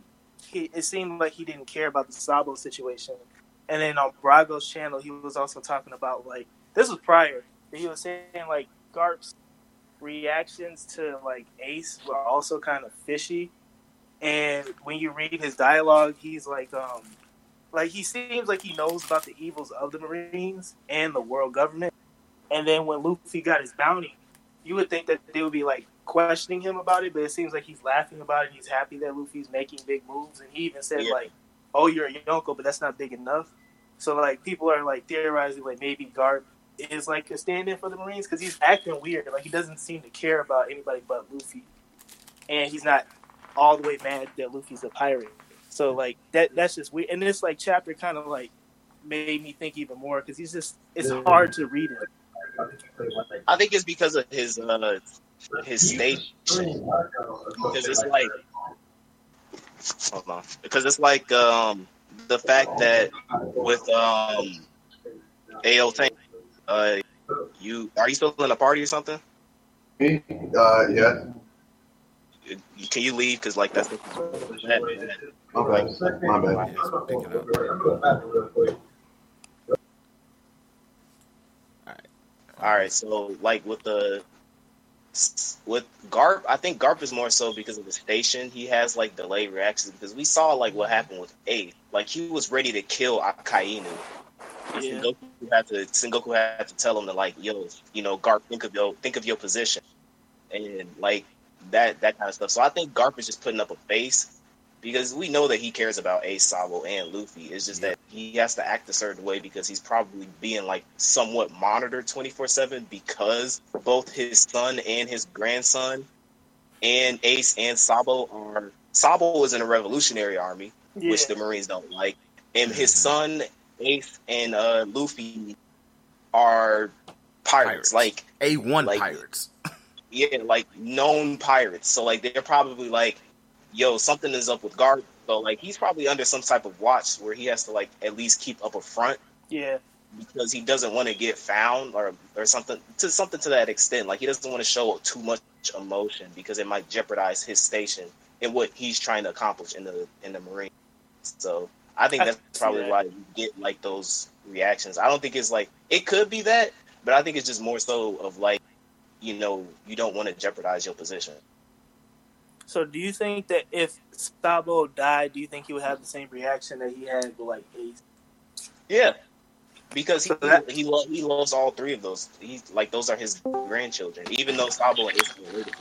he it seemed like he didn't care about the Sabo situation. And then on Brago's channel he was also talking about like this was prior. He was saying like Garp's reactions to like Ace were also kind of fishy. And when you read his dialogue, he's like um like he seems like he knows about the evils of the Marines and the world government. And then when Luffy got his bounty, you would think that they would be like questioning him about it, but it seems like he's laughing about it. He's happy that Luffy's making big moves, and he even said Yeah. like, "Oh, you're a Yonko, but that's not big enough." So like people are like theorizing like maybe Garp is like a stand-in for the Marines because he's acting weird. Like he doesn't seem to care about anybody but Luffy, and he's not all the way mad that Luffy's a pirate. So like that that's just weird. And this like chapter kind of like made me think even more because he's just it's hard to read him. I think it's because of his uh his state because it's like hold on because it's like um the fact that with um AO Tank uh you are you still in a party or something? Me? Uh, yeah. Can you leave? Because like that's that, My bad. My bad. Yeah, it's picking up. All right, so like with the with Garp, I think Garp is more so because of the station. He has like delayed reactions because we saw like what happened with A. Like he was ready to kill Akainu. Yeah. Sengoku had to Sengoku had to tell him to like, yo, you know, Garp, think of your think of your position, and like that that kind of stuff. So I think Garp is just putting up a face because we know that he cares about Ace, Sabo, and Luffy. It's just that he has to act a certain way because he's probably being like somewhat monitored twenty four seven because both his son and his grandson and Ace and Sabo are Sabo is in a revolutionary army Yeah. which the Marines don't like. And his son, Ace, and uh, Luffy are pirates. Pirates. Like, A one Like- pirates. yeah, like known pirates. So, like, they're probably like, yo, something is up with Garp. So, like, he's probably under some type of watch where he has to, like, at least keep up a front yeah. because he doesn't want to get found or, or something to something to that extent. Like, he doesn't want to show too much emotion because it might jeopardize his station and what he's trying to accomplish in the in the Marine. So I think that's probably that. why you get like those reactions. I don't think it's like it could be that, but I think it's just more so of like, you know, you don't want to jeopardize your position. So do you think that if Sabo died, do you think he would have the same reaction that he had with like Ace? Yeah, because he he lo- he loves all three of those. He's like those are his grandchildren, even though Sabo is related.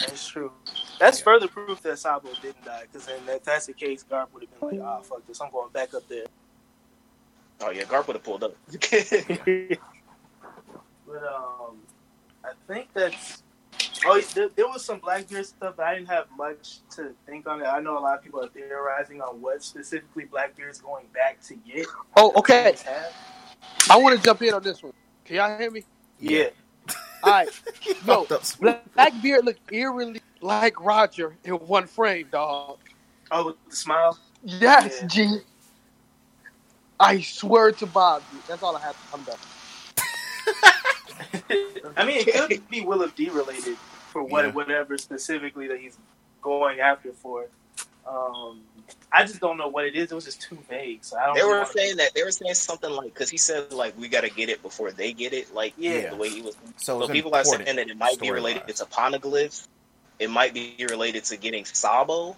That's true. That's further proof that Sabo didn't die. Because then, if that's the case, Garp would have been like, "Ah, fuck this, I'm going back up there." Oh yeah, Garp would have pulled up. but um, I think that's. Oh, there, there was some Blackbeard stuff, but I didn't have much to think on it. I know a lot of people are theorizing on what specifically Black Mirror is going back to get. Oh, okay. I want to jump in on this one. Can y'all hear me? Yeah. All right. Yo, Fucked up. Black- Blackbeard looked eerily like Roger in one frame, dog. Oh, with the smile. Yes, Yeah. G. I swear to Bob, dude. That's all I have. I'm done. I mean, it could be Will of D related for what Yeah. whatever specifically that he's going after for. Um, I just don't know what it is. It was just too vague, so I don't. They were wanna- saying that they were saying something like because he said like we got to get it before they get it. Like Yeah. the way he was. So, So people are saying that it might be related story-wise. to poneglyphs. It might be related to getting Sabo,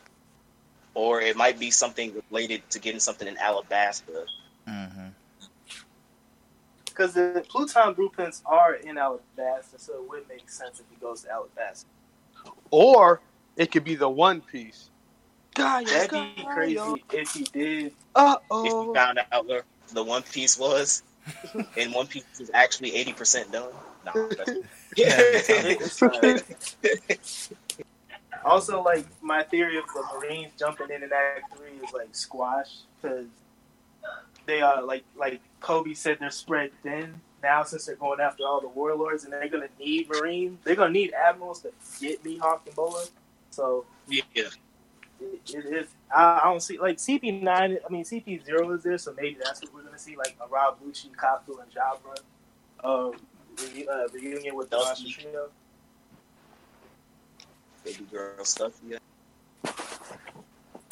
or it might be something related to getting something in Alabasta. Mhm. Because the Pluton blueprints are in Alabasta, so it would make sense if he goes to Alabasta. Or it could be the One Piece. God, That'd be Gaia. crazy if he did. Uh oh. If he found out where the One Piece was, and One Piece is actually eighty percent done. Nah, that's, It's, uh, also, like my theory of the Marines jumping in in Act Three is like squash because they are like like Koby said they're spread thin now since they're going after all the warlords and they're gonna need Marines. They're gonna need admirals to get Mihawk and Boa. So yeah. it, it is. I, I don't see like CP nine. I mean CP zero is there, so maybe that's what we're gonna see, like a Rob Lucci, Kaku, and Jabra. Um, re- uh, reunion with the Trio. Baby girl stuff. Yeah.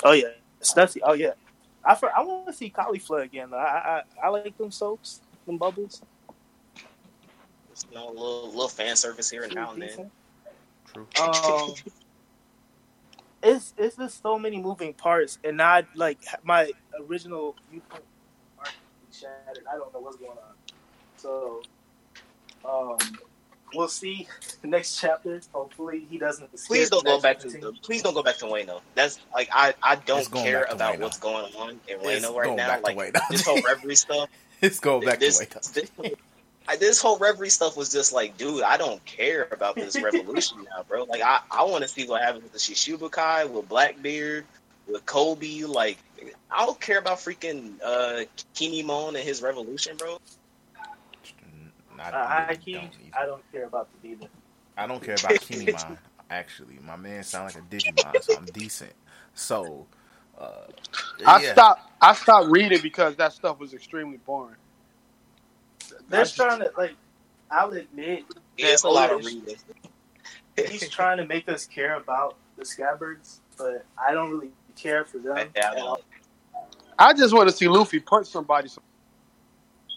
Oh yeah, Stussy. Oh yeah, I for, I want to see cauliflower again. Though. I, I I like them soaps, them bubbles. Just, you know, a little little fan service here and now and then. True. Um, it's it's just so many moving parts, and not like my original viewpoint are shattered. I don't know what's going on. So, um, we'll see the next chapter. Hopefully, he doesn't. Please don't go next back to continue. please don't go back to Wano. That's like I I don't care about Wano. what's going on in It's Wano right now. back Like Wano. this whole reverie stuff. It's going back this, to Wano. this, I- this whole reverie stuff was just like, dude, I don't care about this revolution now, bro. Like, I, I want to see what happens with the Shishibukai, with Blackbeard, with Koby. Like, I don't care about freaking uh, Kinemon and his revolution, bro. I, Uh, really don't either. I don't care about the either. I don't care about Kinemon. Actually, my man sound like a Digimon, so I'm decent. So, uh, I yeah. stopped. I stopped reading because that stuff was extremely boring. They're trying to like. I'll admit Yeah, it's a lot of reading. he's trying to make us care about the scabbards, but I don't really care for them. Yeah, I at all. I just want to see Luffy punch somebody.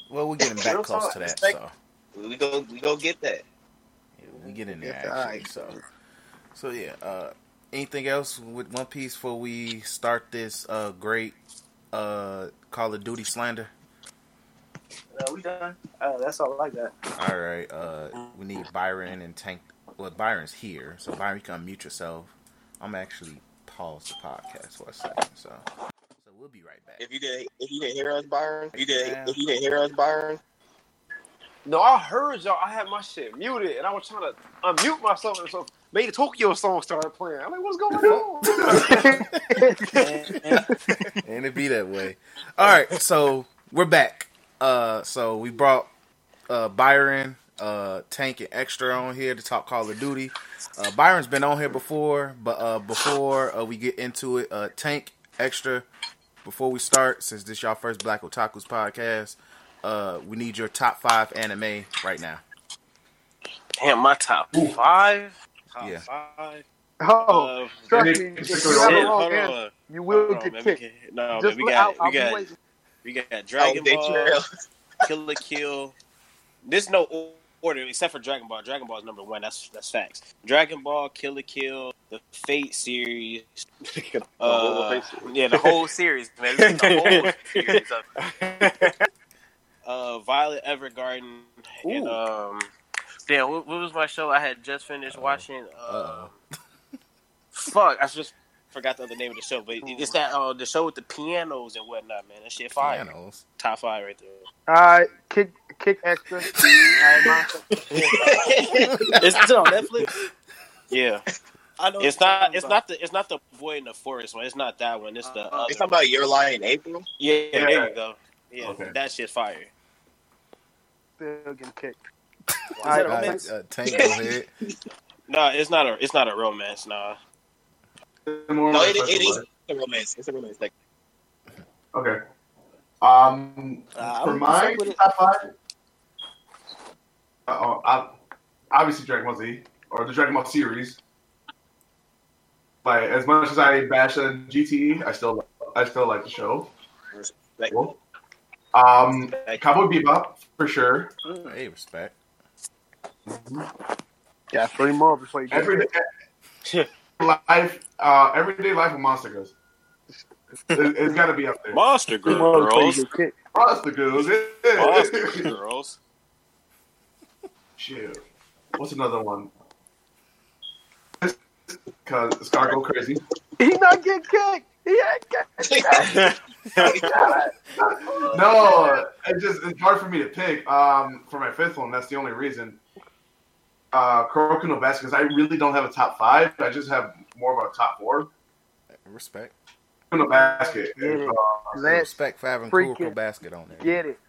Well, we're getting back close talk, to that, respect- so We go we go get that. yeah, we get in there Get actually. ice. So, so yeah. Uh, anything else with One Piece before we start this uh, great uh, Call of Duty slander? Uh, we done. Uh, that's all I got. All right. Uh, we need Byron and Tank. Well, Byron's here, so Byron, you can unmute yourself. I'm actually pause the podcast for a second, so so we'll be right back. If you didn't if you didn't hear us, Byron, if you didn't Yeah. if you didn't hear us, Byron, No, I heard y'all. I had my shit muted, and I was trying to unmute myself, and so made a Tokyo song started playing. I'm like, what's going on? and it be that way. All right, so we're back. Uh, so we brought uh, Byron, uh, Tank, and Xtra on here to talk Call of Duty. Uh, Byron's been on here before, but uh, before uh, we get into it, uh, Tank, Xtra, before we start, since this y'all first Black Otakus podcast, uh, we need your top five anime right now. Damn, my top five. Top Yeah. five. Oh, Uh, trust me, Shit, if shit, you have a hold wrong answer, on. you will Hold on, get kicked. we can- No, man, Just we got out. we got we got Dragon Oh, Ball. Kill la Kill. There's no order except for Dragon Ball. Dragon Ball is number one. That's that's facts. Dragon Ball, Kill la Kill, the Fate series. whole Uh, Fate series. yeah, the whole series, man. This is the whole series of uh, Violet Evergarden and um. Damn, what, what was my show? I had just finished Uh-oh. watching. Uh, fuck, I just forgot the other name of the show, but it's that uh, the show with the pianos and whatnot, man. That shit fire. Pianos. Top five right there. All right, kick, kick Xtra. All right, Monster. It's still on Netflix. Yeah, I know it's not. It's about. not the. It's not the boy in the forest one. It's not that one. It's the. Uh, Other. you talking about your lie in April? yeah, there you go. Yeah, Okay. that shit's fire. Still getting kicked. Is All that a right, romance? Uh, Tank, go. No, it's not a. It's not a romance. Nah. No, like it, it special is ed. a romance. It's a romance. Like, Okay. Um, Uh, for my fuck with it. top five, uh, I, obviously Dragon Ball Z or the Dragon Ball series. Like as much as I bash on GTE, I still I still like the show. like Cool. Um, Cowboy Bebop for sure. Hey, respect. Yeah, three more before you get Everyday kicked. life, uh, everyday life of Monster Girls. It, it's got to be up there. Monster Three more girls. Monster Girls. Monster Yeah. girls. Shit. What's another one? Cause Scar go crazy. He not getting kicked. He ain't getting no, it just it's hard for me to pick. Um, for my fifth one, that's the only reason. Uh, Kuroko no Basket, because I really don't have a top five. I just have more of a top four. Respect. Kuroko no Basket. Get it. Uh, Let's respect for having freaking Kuroko Basket on there. get it.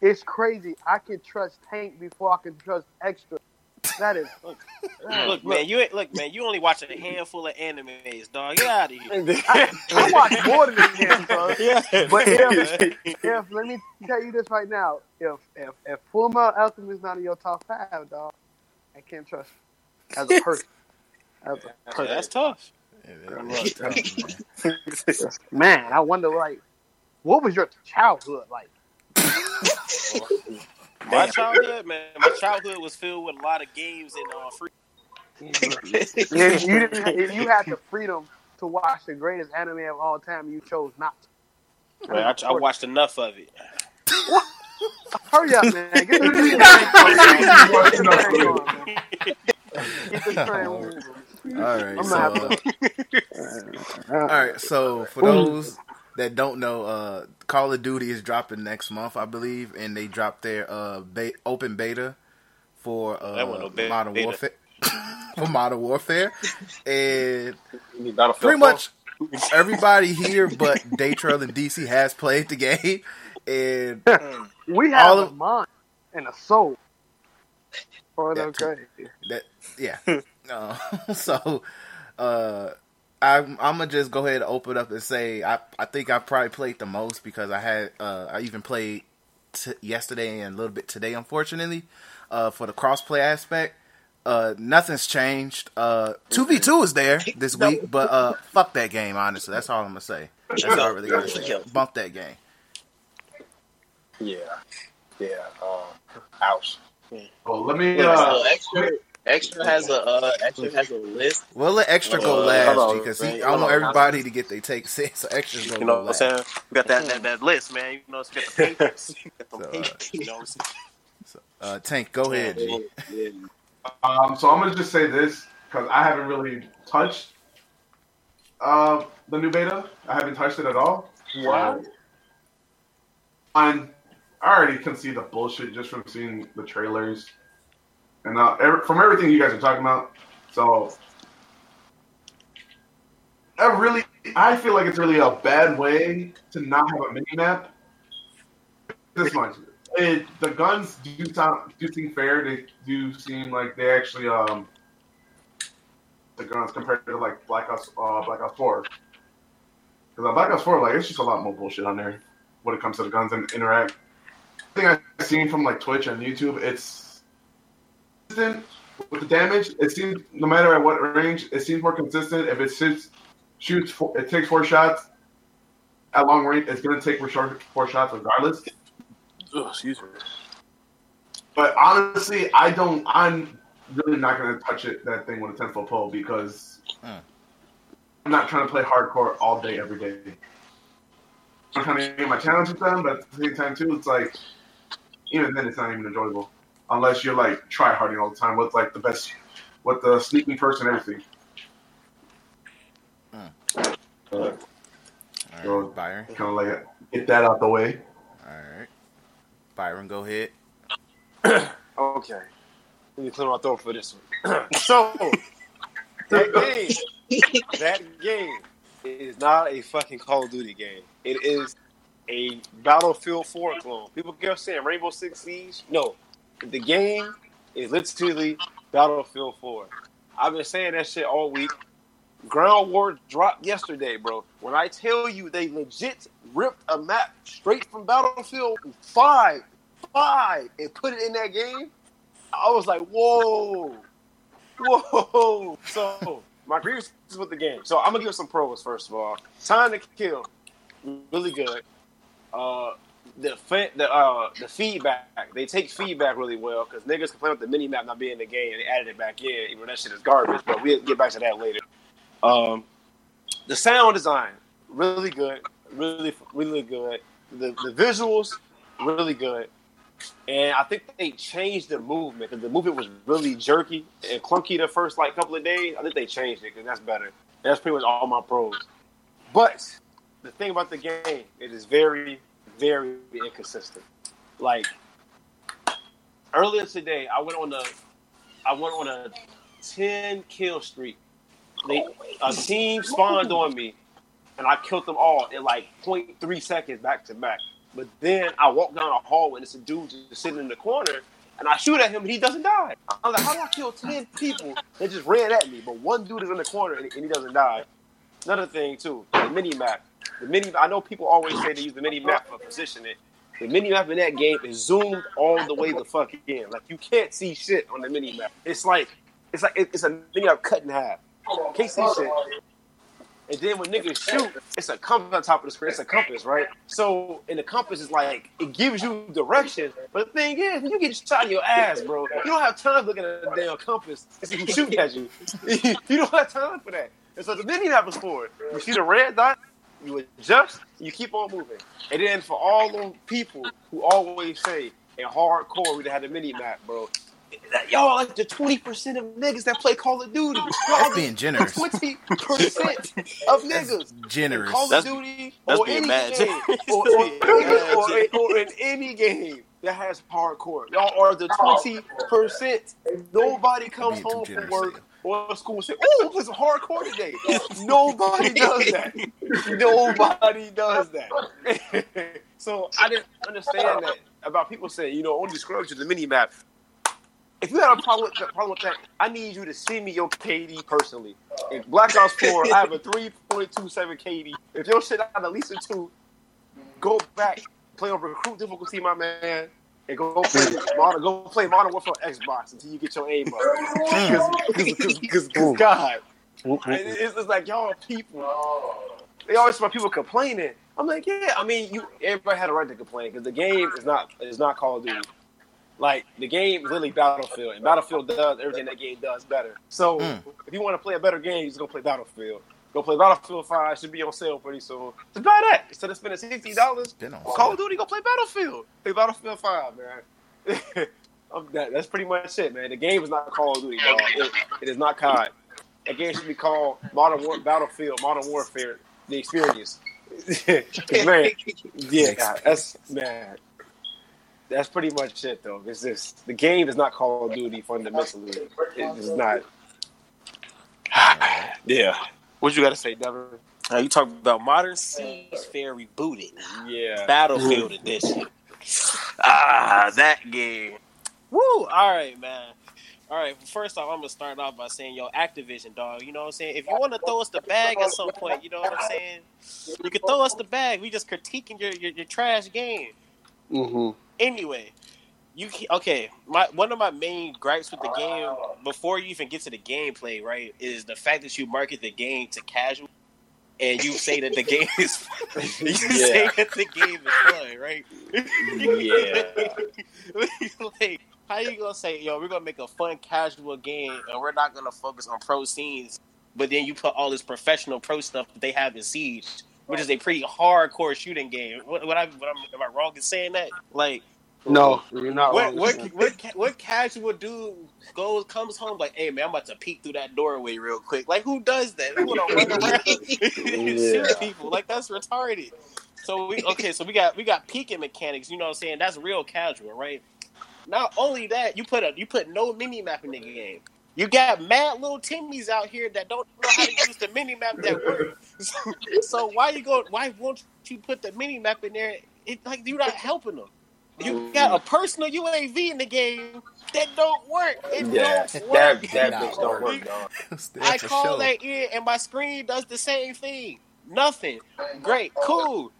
It's crazy. I can trust Tank before I can trust Xtra. That is. Look, look man, you ain't look, man. You only watch a handful of animes, dog. Get out of here. I, I watch more than this, man, son. Yeah. But if, if let me tell you this right now, if if if Full Metal Alchemist is not in your top five, dog, I can't trust you as a person. As a person. that's tough. Yeah, that- that's tough, man. Man, I wonder like, what was your childhood like? My childhood, man. My childhood was filled with a lot of games and uh, free. Yeah, you didn't. You had the freedom to watch the greatest anime of all time, you chose not. to. Man, I, I watched enough of it. Hurry up, man. Get the Get the train moving. All right, so, uh, all right, So for those that don't know, uh, Call of Duty is dropping next month, I believe, and they dropped their uh, be- open beta for uh, That beta. Modern Warfare. for Modern Warfare, and You need Battlefield pretty much everybody here but Daytrail and DC has played the game, and We have All a of- mind and a soul for the That too. that yeah. Uh, so uh, I'm I'm gonna just go ahead and open up and say I I think I probably played the most because I had uh, I even played t- yesterday and a little bit today, unfortunately, uh, for the crossplay aspect. Uh, nothing's changed. Uh, two v two is there this week, but uh, fuck that game. Honestly, that's all I'm gonna say. That's all I really gotta say. Bump that game. Yeah. Yeah. Um, ouch. Well, let me. Yeah, so Xtra, Xtra has a uh, Xtra has a list. We'll let Xtra go Uh, last hold on, because man. he, I want everybody to get their take in, so Xtra's gonna You know go what I'm last. saying? We got that, that, that list, man. You know, it's got the papers. So, uh, you know what Uh, Tank, go ahead, G. Um, so I'm gonna just say this because I haven't really touched uh, the new beta. I haven't touched it at all. Wow. And I already can see the bullshit just from seeing the trailers and uh, ev- from everything you guys are talking about. So I really, I feel like it's really a bad way to not have a mini map. This much, it, the guns do sound do seem fair. They do seem like they actually um the guns compared to like Black Ops uh, Black Ops Four. Because on Black Ops Four, like it's just a lot more bullshit on there when it comes to the guns and interact. I think I've seen from like Twitch and YouTube, it's consistent with the damage. It seems no matter at what range, it seems more consistent. If it shoots, shoots, four, it takes four shots at long range. It's gonna take four, four shots regardless. Oh, excuse me. But honestly, I don't. I'm really not gonna touch it that thing with a ten foot pole because Mm. I'm not trying to play hardcore all day every day. I'm trying to get my challenge with them, but at the same time too, it's like even then it's not even enjoyable unless you're like try harding all the time with like the best, with the sneaking person and everything. Hmm. All So- Byron. Kind of like get that out the way. All right, Byron, go ahead. Okay. Let me clear my throat for this one. so, that game, that game is not a fucking Call of Duty game. It is a Battlefield 4 clone. People keep saying Rainbow Six Siege. No, the game is literally Battlefield 4. I've been saying that shit all week. Ground War dropped yesterday, bro. When I tell you they legit ripped a map straight from Battlefield 5, 5, and put it in that game, I was like, whoa, whoa. So, my grievances with the game. So, I'm going to give some pros, first of all. Time to kill, really good. Uh, the the uh the feedback they take feedback really well because niggas complain about the mini map not being in the game and they added it back in even though that shit is garbage but we'll get back to that later. Um, the sound design really good, really really good. The the visuals really good, and I think they changed the movement because the movement was really jerky and clunky the first like couple of days. I think they changed it because that's better. That's pretty much all my pros. But the thing about the game, it is very very inconsistent. Like earlier today, I went on a I went on a ten kill streak. They a team spawned on me, and I killed them all in like 0.3 seconds back to back. But then I walk down a hallway and it's a dude just sitting in the corner, and I shoot at him and he doesn't die. I'm like, how do I kill ten people that just ran at me? But one dude is in the corner and, and he doesn't die. Another thing too, the mini map. The mini. I know people always say they use the mini map for positioning. The mini map in that game is zoomed all the way the fuck in. Like you can't see shit on the mini map. It's like it's like it's a mini map cut in half. Can't see shit. And then when niggas shoot, it's a compass on top of the screen. It's a compass, right? So, and the compass is like it gives you direction. But the thing is, you get shot in your ass, bro, you don't have time looking at the damn compass to see shooting at you. you don't have time for that. And so the mini map is for it. You see the red dot, you adjust, you keep on moving. And then for all those people who always say in hardcore we had a mini map, bro. Y'all like the twenty percent of niggas that play Call of Duty. That's being generous. Twenty percent of niggas. Generous. Call That's- of Duty that's or being any mad game, generous. or, or, or, or, or in any game that has hardcore. Y'all are the twenty percent. Nobody comes home from generous, work or school and say, "Oh, we'll play some hardcore today." Nobody does that. Nobody does that. so I didn't understand that about people saying, you know, only scrubs to the mini map. If you have a problem with, problem with that, I need you to send me your KD personally. In Black Ops 4, I have a 3.27 KD. If your shit out at least a 2, go back, play on recruit difficulty, my man, and go play modern, go play Modern Warfare on Xbox until you get your aim up. Because God, it's, it's like y'all are people. They always about people complaining. I'm like, yeah. I mean, you everybody had a right to complain because the game is not is not Call of Duty. Like the game is literally Battlefield, and Battlefield does everything that game does better. So Mm. if you want to play a better game, you're just go play Battlefield. Go play Battlefield Five. Should be on sale pretty soon. Just buy that instead of spending sixty dollars. Call of Duty, go play Battlefield. Play Battlefield Five, man. That, that's pretty much it, man. The game is not Call of Duty, dog. It, it is not COD. That game should be called Modern War- Battlefield, Modern Warfare, the experience. man, yeah, God, that's man. That's pretty much it, though. It's just the game is not Call of Duty fundamentally. It is not. yeah. What you got to say, Devin? Now you talk about Modern Siege Fair rebooted, Yeah. Battlefield Edition. Ah, that game. Woo! All right, man. All right. First off, I'm gonna start off by saying, yo, Activision, dog. You know what I'm saying? If you want to throw us the bag at some point, you know what I'm saying? You can throw us the bag. We just critiquing your your, your trash game. Mm-hmm. Anyway, you okay? My one of my main gripes with the game before you even get to the gameplay, right, is the fact that you market the game to casual, and you say that the game is you say that the game is fun, right? Yeah. like, how you gonna say, yo, we're gonna make a fun casual game, and we're not gonna focus on pro scenes, but then you put all this professional pro stuff that they have in Siege, which is a pretty hardcore shooting game. What, what I, what I'm, am I wrong in saying that? Like, No, you're not what wrong. what what, what casual dude goes comes home like, hey man, I'm about to peek through that doorway real quick. Like, who does that? Who run around Yeah. people? Like, that's retarded. So we okay, so we got we got peeking mechanics. You know what I'm saying? That's real casual, right? Not only that, you put a you put no mini map in the game. You got mad little Timmies out here that don't know how to use the mini map that work. So, so why you go? Why won't you put the mini map in there? It like you're not helping them. You got a personal UAV in the game that don't work. It Yeah, don't that work. that bitch don't work, dog. I call that in, and my screen does the same thing. Nothing. Great. Cool.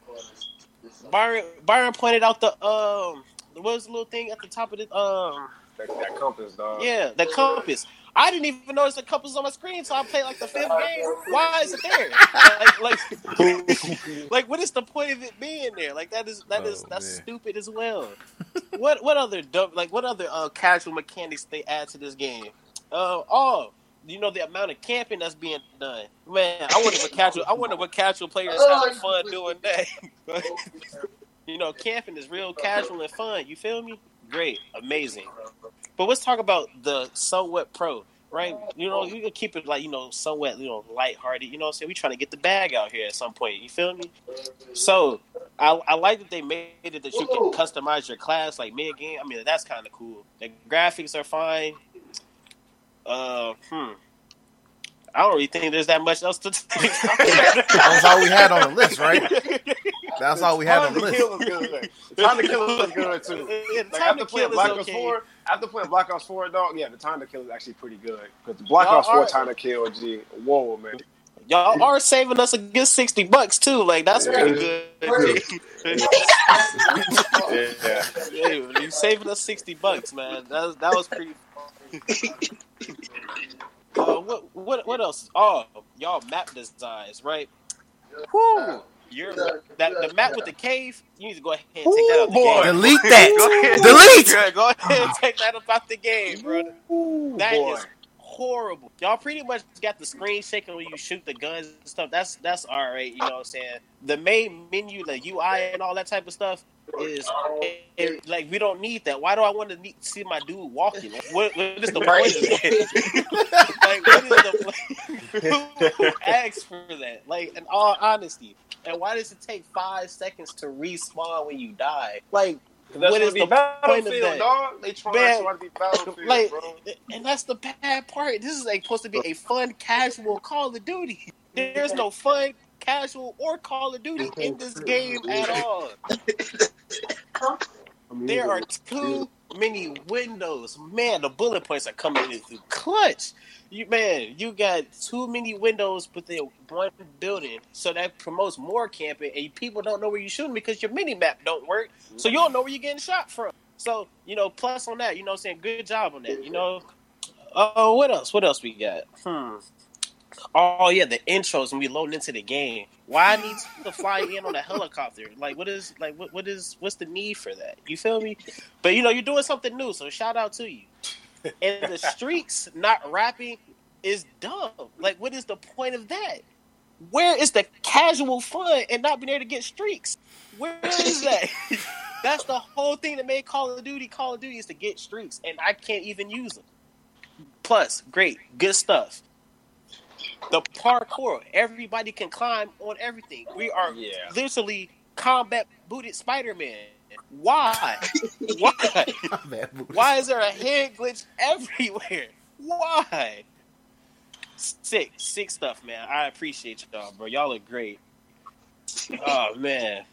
Byron Byron pointed out the um what was the little thing at the top of the um That, that compass, dog. yeah the compass. I didn't even notice the couples on my screen, so I played like the fifth game. Why is it there? Like, like, like, what is the point of it being there? Like that is that is Oh, that's man. stupid as well. what what other dumb like what other uh, casual mechanics they add to this game? Uh, oh, you know the amount of camping that's being done. Man, I wonder what casual I wonder what casual players having fun doing that. you know, camping is real casual and fun. You feel me? Great, amazing. But let's talk about the somewhat pro, right? You know, you can keep it like you know somewhat you know lighthearted. You know, what I'm saying we trying to get the bag out here at some point. You feel me? So I, I like that they made it that you can customize your class like mid game. I mean, that's kind of cool. The graphics are fine. Uh, hmm. I don't really think there's that much else to. That was all we had on the list, right? That's all we had on Time the to list. Kill is good. Time to kill is good too. Yeah, Like Time after to playing Kill Black is Ops okay. Four, after playing Black Ops Four, dog, yeah, the time to kill is actually pretty good. Because Black Y'all Ops Four are- time to kill, G, whoa, man. Y'all are saving us a good sixty bucks too. Like that's pretty good. Yeah. yeah, you saving us sixty bucks, man. That was, that was pretty. Uh, what what what else? Oh, y'all map designs, right? Whoo! You're that the map with the cave. You need to go ahead and take that out the boy. game. Delete Go ahead. that. Delete. Yeah, go ahead and take that out the game, bro. That boy. is horrible. Y'all pretty much got the screen shaking when you shoot the guns and stuff. That's that's all right. You know what I'm saying? The main menu, the UI and all that type of stuff is it, it- like we don't need that. Why do I want to need, see my dude walking? Like, what, what is the point of that? like, what is the who, who asked for that? Like, in all honesty, and why does it take five seconds to respawn when you die? Like, That's what gonna is be the point of Battlefield, that? dog. They trying Man, to be Battlefield, like, bro. and that's the bad part. This is like supposed to be a fun, casual Call of Duty. There's no fun, casual, or Call of Duty in this game at all. There are too many windows. Man, the bullet points are coming in through clutch. You man, you got too many windows within one building, so that promotes more camping, and people don't know where you're shooting because your mini map don't work, so you don't know where you're getting shot from. So you know, plus on that, you know, I'm saying good job on that. You know, oh, what else? What else we got? Hmm. Oh yeah, the intros when we loading into the game. Why I need to fly in on a helicopter? Like, what is like what what is what's the need for that? You feel me? But you know, you're doing something new, so shout out to you. And the streaks not rapping is dumb. Like, what is the point of that? Where is the casual fun and not being able to get streaks? Where is that? That's the whole thing that made Call of Duty Call of Duty is to get streaks, and I can't even use them. Plus, great, good stuff. The parkour, everybody can climb on everything. We are Yeah. literally combat booted Spider Man. Why? Why? Why is there a head glitch everywhere? Why? Sick, sick stuff, man. I appreciate y'all, bro. Y'all are great. Oh man,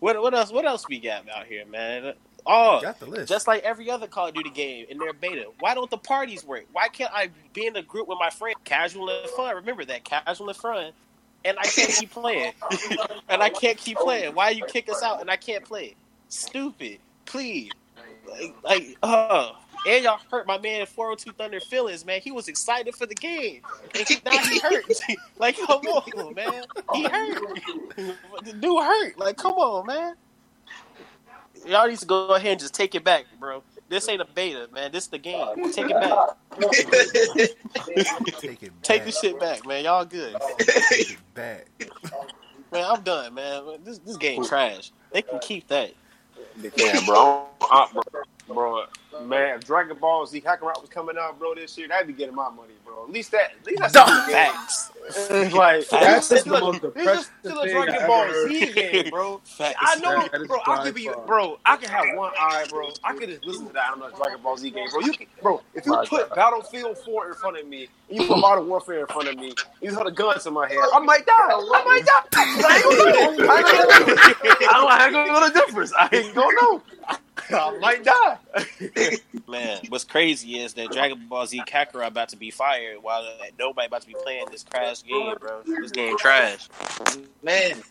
what what else? What else we got out here, man? Oh, Got the list. just like every other Call of Duty game in their beta. Why don't the parties work? Why can't I be in a group with my friend, casual and fun? Remember that casual and fun, and I can't keep playing, and I can't keep playing. Why you kick us out and I can't play? Stupid. Please, like, like, uh, and y'all hurt my man 402 Thunder feelings, man. He was excited for the game, and he, now he hurt. like, come on, man. He hurt. the dude hurt. Like, come on, man. Y'all need to go ahead and just take it back, bro. This ain't a beta, man. This is the game. Take it back. Take it back. Take the shit back, man. Y'all good. Take it back. Man, I'm done, man. This this game trash. They can keep that. They can, bro. Uh, bro. Bro, man, if Dragon Ball Z Kakarot was coming out, bro, this year, that'd be getting my money, bro. At least that, at least that's Dog. a good. Facts. It's like Facts. it's That's the still, most a, it's depressing just still a Dragon I Ball Z game, bro. Facts. I know, bro. I could by give you, far. bro. I can have one eye, bro. I could just listen to that. I'm not Dragon Ball Z game, bro. You can, bro. If you put Battlefield 4 in front of me, and you put Modern Warfare in front of me, you hold the guns in my head, I might die. I might die. I ain't gonna know. I ain't gonna. I don't- I ain't gonna know the difference. I ain't gonna know. I might die. Man, what's crazy is that Dragon Ball Z Kakarot about to be fired while uh, nobody about to be playing this trash game, bro. This game trash. Man,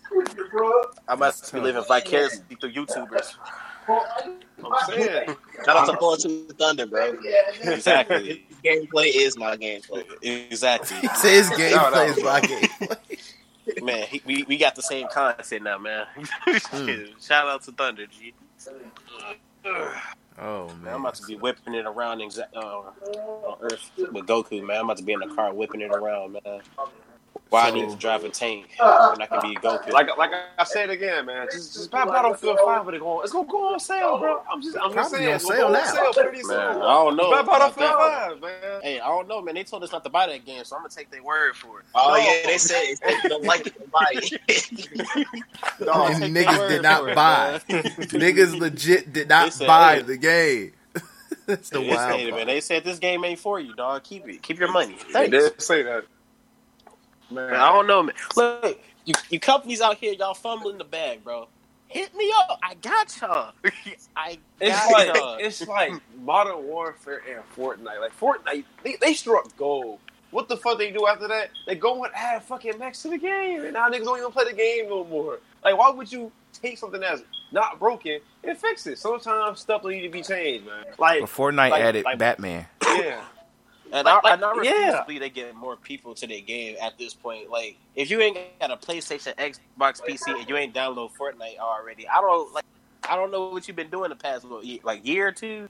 I'm about to be living vicariously through YouTubers. I'm saying. shout out to Paul to Thunder, bro. Exactly. gameplay is my gameplay. Exactly. He says his Shout gameplay is my game. Man, he, we, we got the same content now, man. Shout out to Thunder, G. Oh Man. I'm about to be whipping it around exa- uh, on Earth with Goku, man. I'm about to be in the car whipping it around, man. Why I need to drive a tank when I can be a Goku? Like like I said again, man. Just just buy Battlefield Five when it go on. It's gonna go on sale, bro. I'm just I'm just saying. on It's sale gonna go on now. sale pretty soon. Man, I don't know. Buy Battlefield that. Five, man. Hey, I don't know, man. They told us not to buy that game, so I'm gonna take their word for it. Oh No. yeah, they said if they don't like it, don't buy it. Dog, and niggas did not buy. man. niggas legit did not said, buy hey. the game. That's the They wild said, man, they said this game ain't for you, dog. Keep it. Keep your money. They Thanks. did say that. Man, Man, I don't know, man. Look, you, you companies out here, y'all fumbling the bag, bro. Hit me up. I got y'all. I It's got like y'all. it's like Modern Warfare and Fortnite. Like Fortnite, they, they struck gold. What the fuck they do after that? They go and add fucking mechs to the game, and now niggas don't even play the game no more. Like, why would you take something that's not broken and fix it? Sometimes stuff need to be changed, man. Like, But Fortnite like- added like- Batman. yeah, And Like- I, like, and I refuse yeah. to believe they get more people to their game at this point. Like, if you ain't got a PlayStation, Xbox, PC, and you ain't download Fortnite already, I don't like. I don't know what you've been doing the past little ye- like year or two.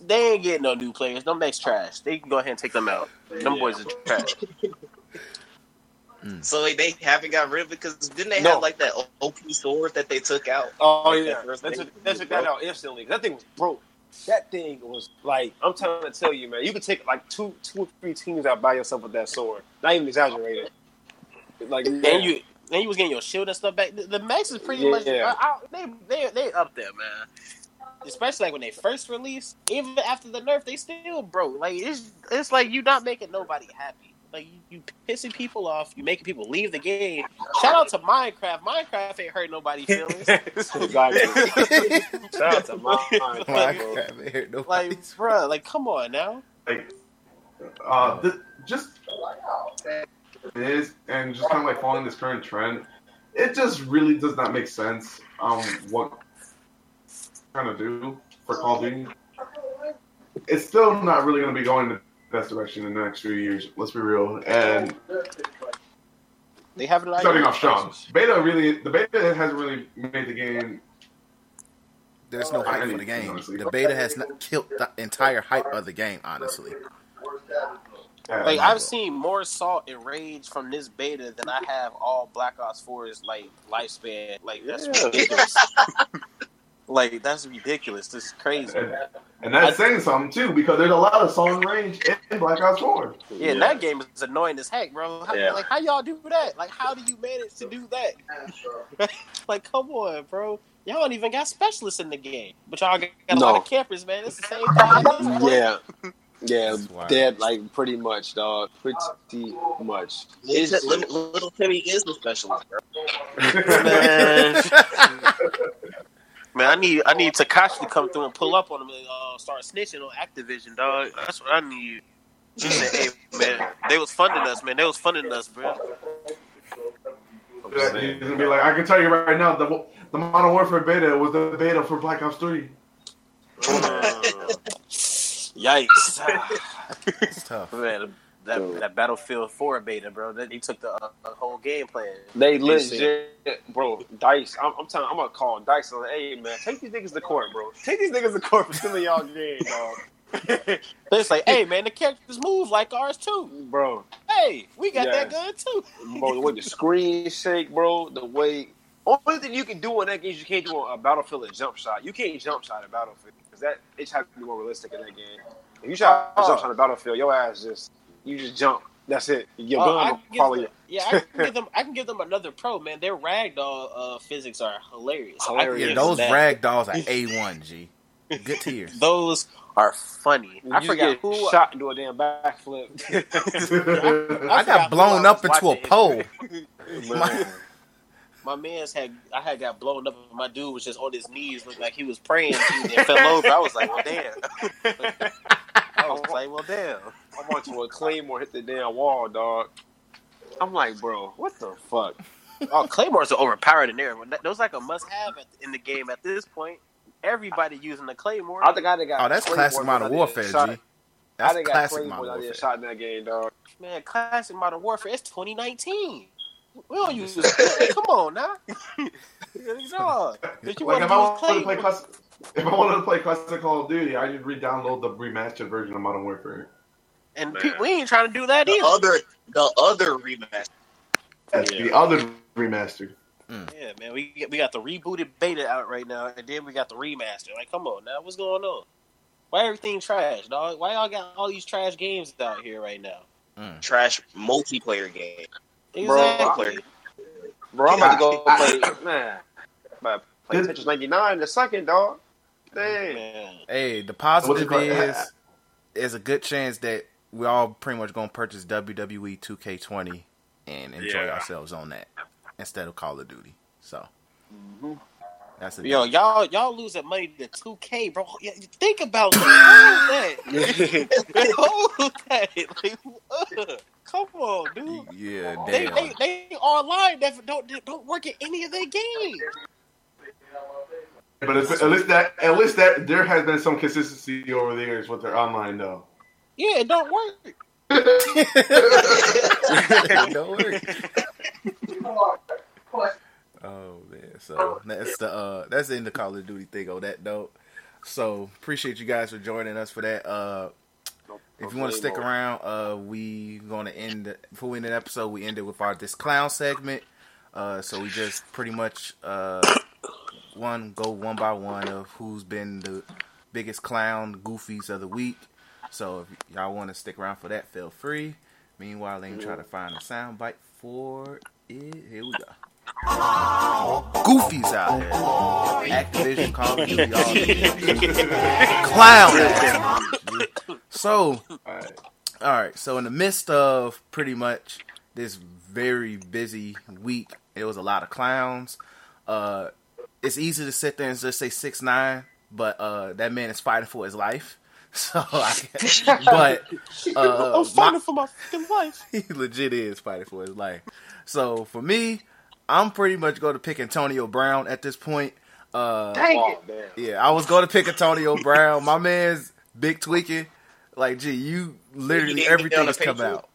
they ain't getting no new players. Them mechs trash. They can go ahead and take them out. Them boys are trash. Hmm. So like, they haven't got rid of it because didn't they No. have like that OP sword that they took out? Oh Like, yeah, that first they thing? they took that out instantly. That thing was broke. That thing was like I'm trying to tell you, man. You could take like two, two or three teams out by yourself with that sword. Not even exaggerated. Like And you and you was getting your shield and stuff back. The, the mechs is pretty Yeah. much I, I, they they they up there, man. Especially like when they first released, even after the nerf, they still broke. Like it's it's like you not making nobody happy. Like you, you pissing people off, you making people leave the game. Shout out to Minecraft. Minecraft ain't hurt nobody's feelings. exactly. Shout out to Minecraft. Minecraft ain't hurt like, like, bruh, like, come on now. like uh th- just it is and just kind of like following this current trend it just really does not make sense um what trying to do for call of duty it's still not really going to be going the best direction in the next few years let's be real and They have it like starting off strong beta really the beta hasn't really made the game There's no hype for the game. The beta has not killed the entire hype of the game. Honestly, Like I've seen more salt and rage from this beta than I have all Black Ops 4's like lifespan. Like that's Yeah. ridiculous. like that's ridiculous. This is crazy. and, and that's saying something too because there's a lot of song range in Black Ops 4 Yeah, and that game is annoying as heck, bro. How, Yeah. Like how y'all do that? Like how do you manage to do that? like come on, bro. Y'all don't even got specialists in the game, but y'all got, got a lot of campers, man. It's the same thing. at this point. Yeah. Yeah, wild. dead like pretty much, dog. Pretty much. Little, little, little Timmy is the specialist, bro. man. Man, I need I need Takashi to come through and pull up on him and uh, start snitching on Activision, dog. That's what I need. He said, "Hey, man, they was funding us, man. They was funding us, bro." Yeah, He's gonna be like, I can tell you right now, the the Modern Warfare beta was the beta for Black Ops Three. Yikes! it's tough. man, that that Battlefield Four beta, bro. That he took the, uh, the whole game plan. They You legit, bro. Dice. I'm, I'm telling. I'm gonna call Dice. I'm like, hey man, take these niggas to court, bro. Take these niggas to court for stealing y'all game, dog. It's like, hey, man, the characters move like ours too, bro. Hey, we got that gun too. Bro, the way the screen shake, bro. The way only thing you can do in that game is you can't do on a Battlefield a jump shot. You can't jump shot a Battlefield because that it tries to be more realistic in that game. If you try to jump shot in Battlefield, your ass just you just jump. That's it. Your Oh, gun I will follow them- you. Yeah, I can give them. I can give them another pro, man. Their ragdoll uh, physics are hilarious. I can Yeah, those them that. rag dolls are a one. G, good tiers. Those are funny. You I just forgot who. shot into a damn backflip. I, got blown up into a pole. Man. My man's had I had got blown up. and My dude was just on his knees, looked like he was praying and fell over. I was like, well, damn. I was like, well, damn. I want to a claymore hit the damn wall, dog. I'm like, bro, what the fuck? Oh, claymores are overpowered in there. Those like a must-have in the game at this point. Everybody using the claymore. I think I got. Oh, that's classic Modern did Warfare, shot- G. I That's done got classic claymores Modern Warfare. did shot in that game, dog. Man, classic Modern Warfare. It's 2019. We don't use this. Come on now. no, but you Like want to I use wanted to play claymore. class, if I wanted to play classic Call of Duty, I just re-download the remastered version of Modern Warfare. And pe- we ain't trying to do that The either. other, the other remaster. That's the other remastered. Hmm. Yeah, man, we we got the rebooted beta out right now, and then we got the remaster. Like, come on now, what's going on? Why everything trash, dog? Why y'all got all these trash games out here right now? Hmm. Trash multiplayer game. Exactly. Bro, I'm about to go I- play, man. I'm about to play Tetris 99 in a second, dog. Dang. Hey, the positive called? is there's a good chance that we all pretty much gonna purchase E WWE 2K20 and enjoy Yeah. ourselves on that instead of Call of Duty. So mm-hmm. that's a Yo, y'all y'all losing money to 2K, bro. Yeah, Think about that. Hold that. Hold that. Like, ugh. Come on, dude. yeah, They, damn. they they online that don't don't work in any of their games. But it's, at least that at least that there has been some consistency over the years with their online though. Yeah, it don't work. Don't worry. Oh man, so that's the uh that's in the Call of Duty thing on that note. So appreciate you guys for joining us for that. Uh, if you want to stick around, uh, we gonna end the, before we end the episode. We ended with our this clown segment. Uh, so we just pretty much uh, one go one by one of who's been the biggest clown goofies of the week. So if y'all want to stick around for that, feel free. Meanwhile, let me try to find a sound bite for it. Here we go. Goofies out here. Activision, Call of Duty. Clown. So, all right. So, in the midst of pretty much this very busy week, it was a lot of clowns. Uh, it's easy to sit there and just say six nine, but uh, that man is fighting for his life. So, I, but uh, I'm fighting my- for my fucking life. he legit is fighting for his life. So for me, I'm pretty much going to pick Antonio Brown at this point. Uh, Dang Oh, it. yeah, I was going to pick Antonio Brown. My man's big tweaking. Like, gee, you literally everything on the has come out.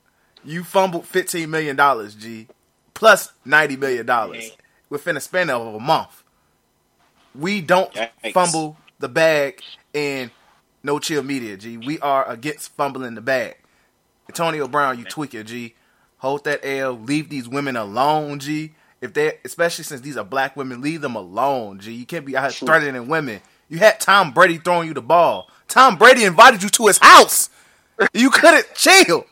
You fumbled fifteen million dollars, G, plus ninety million dollars within a span of a month. We don't Yikes. fumble the bag in no chill media, G. We are against fumbling the bag. Antonio Brown, you tweaker, G. Hold that L. Leave these women alone, G. If they, especially since these are black women, leave them alone, G. You can't be out here threatening women. You had Tom Brady throwing you the ball. Tom Brady invited you to his house. You couldn't chill.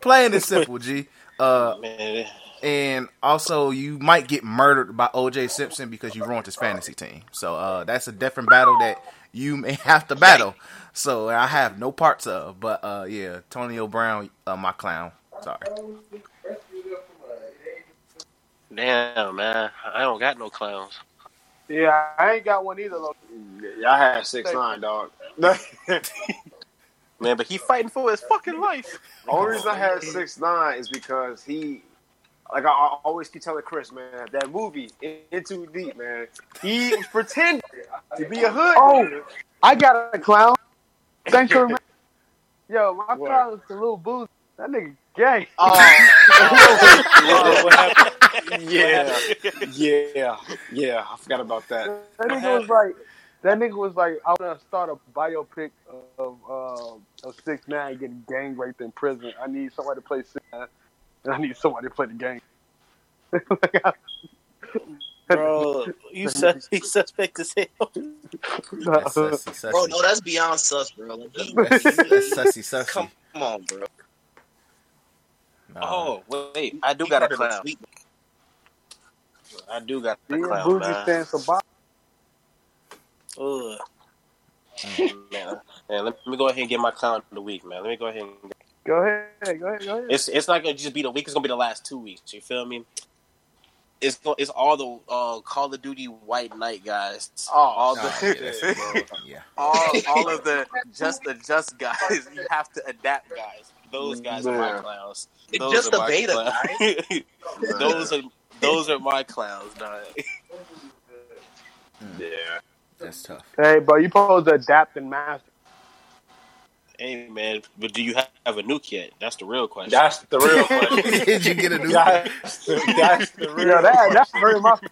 Plain and simple, G. Uh, Man, and also you might get murdered by OJ Simpson because you ruined his fantasy team. So uh, that's a different battle that you may have to battle. So I have no parts of, but uh, yeah, Antonio Brown, uh, my clown. Sorry. damn, man. I don't got no clowns. Yeah, I ain't got one either. Though. Y'all had six nine, dog. Man, but he fighting for his fucking life. The Only reason I had six nine is because he, like I, I always keep telling Chris, man, that movie In- Into Deep, man, he was pretending to be a hood. Oh. nigga. I got a clown. Thanks for remembering. Yo, my What? clown is the Lil Boosie. That nigga gay. Oh, what yeah, yeah, yeah. I forgot about that. That nigga was like, that nigga was like, I want to start a biopic of um, of six nine getting gang raped in prison. I need somebody to play six nine, and I need somebody to play the game. Bro, you sus- you suspect as hell. That's sussy, sussy. Bro, no, that's beyond sus, bro. Like, he- That's, that's sussy, sussy. Come on, bro. Nah. Oh, wait, I do He got a part of the clown. I do got a clown, Bougie man. stands for Bob. Ugh. Mm. man, man, let me go ahead and get my clown of the week, man. Let me go ahead and Go ahead, go ahead, go ahead. It's it's not gonna just be the week. It's gonna be the last two weeks. You feel me? It's it's all the uh, Call of Duty White Knight guys. Oh, all Nah, the yeah, yeah. all all of the just the just guys. You have to adapt guys. Those guys are my Man. clowns. It's Those just the beta, clowns. those are those are my clowns. Dog. Yeah. That's tough. Hey, bro, you supposed to adapt and master. Hey man, but do you have, have a nuke yet? That's the real question. That's the real question. Did you get a new? That's the, that's the real Yeah, that, that's very much.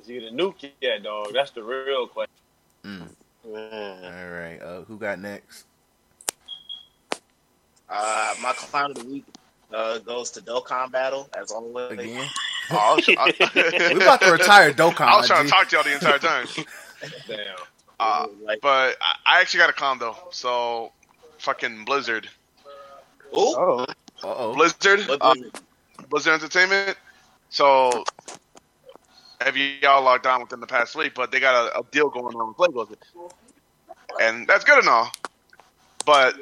Is you get a nuke yet, dog? That's the real question. Mm. All right. Uh, who got next? Uh, my clown of the week uh, goes to Dokkan Battle, as always. Again? Oh, I was, I, We about to retire Dokkan. I was trying to talk to y'all the entire time. Damn. Uh, Like, but I, I actually got a clown though. So, fucking Blizzard. ooh, Oh, Uh-oh. Blizzard. what Uh. Blizzard Entertainment. So, have you y'all logged on within the past week? But they got a, a deal going on with Play Blizzard, and that's good and all. But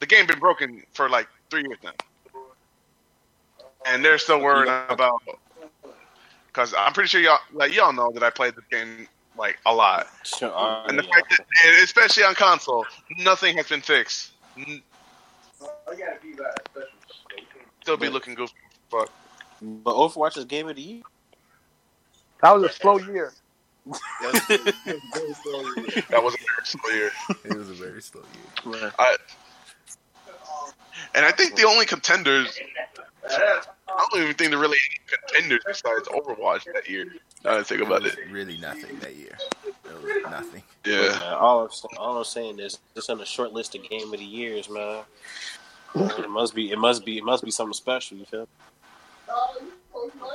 the game been broken for like three years now, and they're still worried about. Because I'm pretty sure y'all, like y'all know that I played the game like a lot, Sure, uh, and the yeah. fact that, and especially on console, nothing has been fixed. N- Still be looking goofy. Fuck. But Overwatch is game of the year. that was a slow year. That was a very slow year. It was a very slow year. I, and I think the only contenders, I don't even think there really any contenders besides Overwatch that year. Now that I think about it. Really nothing that year. There literally nothing. Man, all I'm, all I'm saying is it's on the short list of game of the years, man. it must be. It must be. It must be something special. You feel?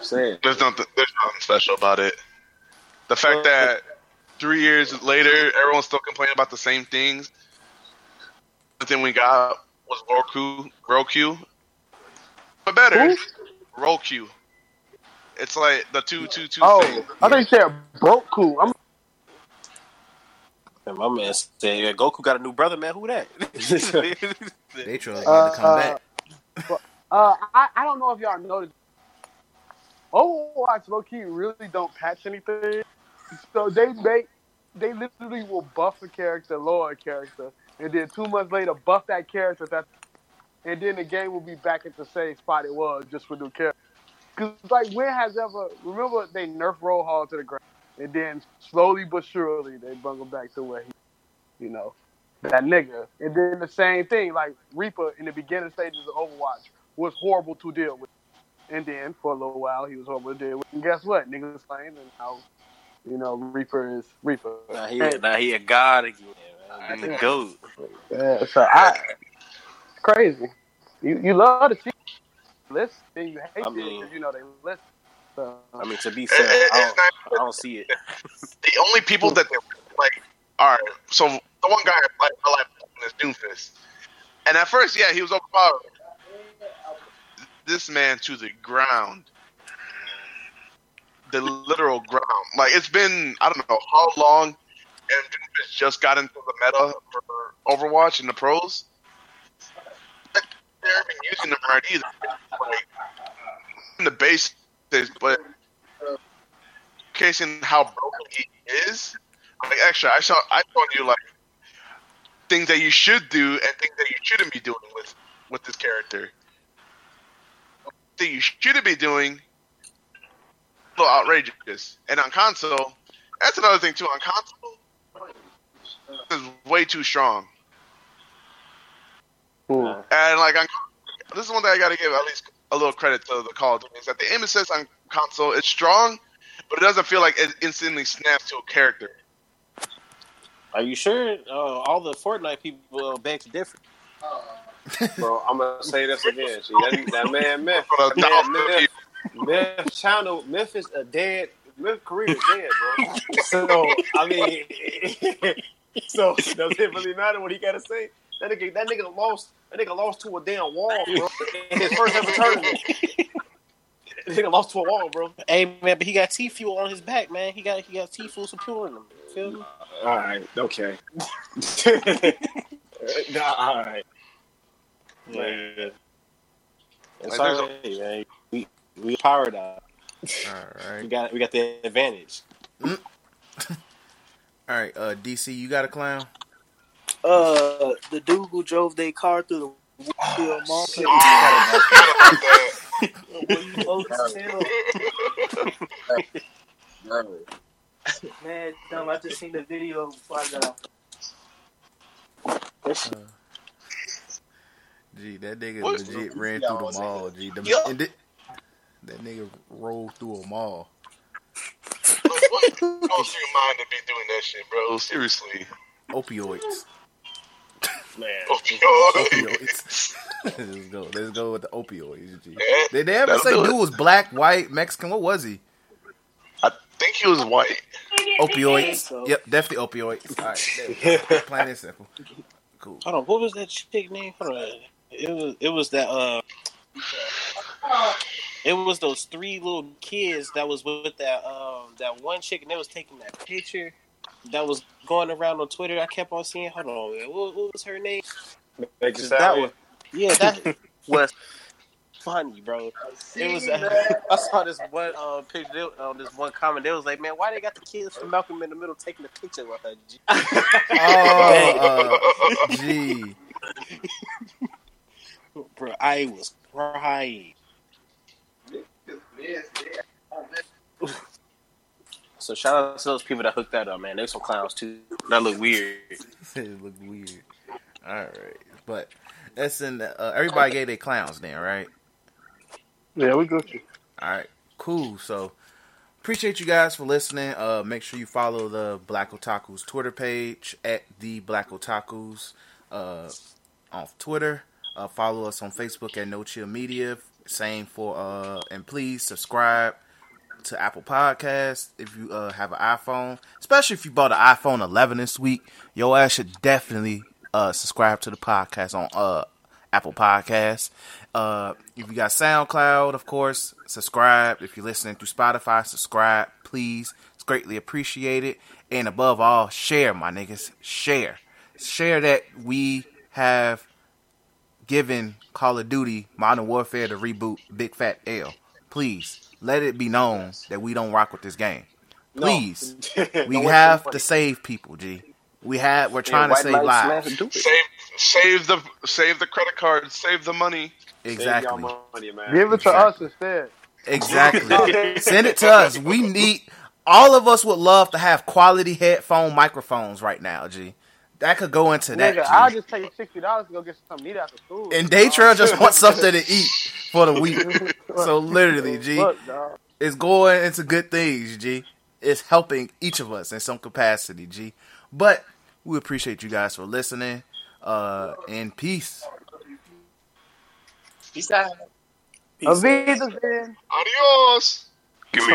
Saying. There's nothing. There's nothing special about it. The fact uh, that three years later, everyone's still complaining about the same things. The thing we got was Roku, Roku, but better, Roku. It's like the two two two Oh, thing. I think you said broke cool. I'm And my man said, yeah, "Goku got a new brother, man. Who that?" They trying Uh, to come uh, back. uh, I, I don't know if y'all noticed. Overwatch low key really don't patch anything. So they make they literally will buff a character, lower a character, and then two months later buff that character that and then the game will be back at the same spot it was just with new characters. Cause like when has ever remember they nerfed Roadhog to the ground and then slowly but surely they bring him back to where he you know, that nigga. And then the same thing, like Reaper in the beginning stages of Overwatch was horrible to deal with. And then for a little while he was horrible to deal with. And guess what? Niggas playing and now, you know, Reaper is Reaper. now he, now he a god again, man. The goat. Yeah, so I crazy. You you love to see list and you hate I it mean- because you know they list. So, I mean, to be fair, I don't, I don't see it. The only people that they like, all right. So the one guy like I like is Doomfist, and at first, yeah, he was overpowered. This man to the ground, the literal ground. Like it's been I don't know how long, and Doomfist just got into the meta for Overwatch and the pros. Haven't been using them right either. Like in the basics, but showcasing how broken he is. Like actually, I saw I told you like things that you should do and things that you shouldn't be doing with with this character. That you shouldn't be doing, a little outrageous. And on console, that's another thing too. On console, is way too strong. And like on, this is one thing I got to give at least a little credit to the Call of Duty is that the aim assist on console is strong, but it doesn't feel like it instantly snaps to a character. Are you sure? Uh, all the Fortnite people uh, beg to differ. Bro, I'm gonna say this again. See, that, that man Myth, For that man Myth, Myth channel, Myth is a dead. Myth career is dead, bro. So I mean, so does it really matter what he got to say? That nigga, that nigga lost. That nigga lost to a damn wall, bro. In his first ever tournament. That nigga lost to a wall, bro. Hey man, but he got T fuel on his back, man. He got he got T fuel supporting him. Feel me? All right, okay. nah, all right. Yeah. It's Like, all there's man. We we powered up. All right. We got we got the advantage. All right, uh, DC, you got a clown? Uh, the dude who drove their car through the Woodfield market. Man, dumb, I just seen the video before I got off. Gee, that nigga What? legit ran through the mall. Gee, the, Yo. and thi- that nigga rolled through a mall. Most of your mind to be doing that shit, bro. Seriously. Opioids. Man. Opioids. let's go. Let's go with the opioids. G. Did they ever That'll say do it. dude was black, white, Mexican? What was he? I think he was white. Opioids. Yep, definitely opioids. All right, there we go. plain and simple. Cool. Hold on, what was that chick name? Hold on. It was it was that uh it was those three little kids that was with that um that one chick and they was taking that picture that was going around on Twitter. I kept on seeing. Hold on, man. What, what was her name? Make it That sound was yeah, that was funny, bro. It was. I saw this one uh, picture they- on this one comment. They was like, "Man, why they got the kids from Malcolm in the Middle taking a picture with her?" G? Oh, uh, gee. bro, I was crying. So shout out to those people that hooked that up, man. They some clowns too. That look weird. it look weird. All right, but that's in. The, uh, everybody gave their clowns then, right? Yeah, we Gucci. All right, cool. So appreciate you guys for listening. Uh, make sure you follow the Black Otakus Twitter page at the Black Otakus uh, on Twitter. Uh, follow us on Facebook at No Chill Media. Same for uh, and please subscribe to Apple Podcasts if you uh, have an iPhone, especially if you bought an iPhone 11 this week. Your ass should definitely uh, subscribe to the podcast on uh, Apple Podcasts. Uh, if you got SoundCloud, of course, subscribe. If you're listening through Spotify, subscribe, please. It's greatly appreciated. And above all, share, my niggas. Share. Share that we have given Call of Duty Modern Warfare the reboot Big Fat L. Please let it be known that we don't rock with this game. Please, Don't we waste have your to save people, G. We have. We're trying Yeah, to save lives lives. matter, do it. Save, save the, save the credit card, save the money. Exactly. Money, man. Give it to us instead. Exactly. Send it to us. We need. All of us would love to have quality headphone microphones right now, G. That could go into that. Nigga, G. I'll just take sixty dollars to go get something to eat after school. And Daytrail just wants something to eat for the week. So literally, G, Look, it's going into good things, G. It's helping each of us in some capacity, G. But we appreciate you guys for listening. Uh, and peace. Peace out. Avita, then. Adios. Give me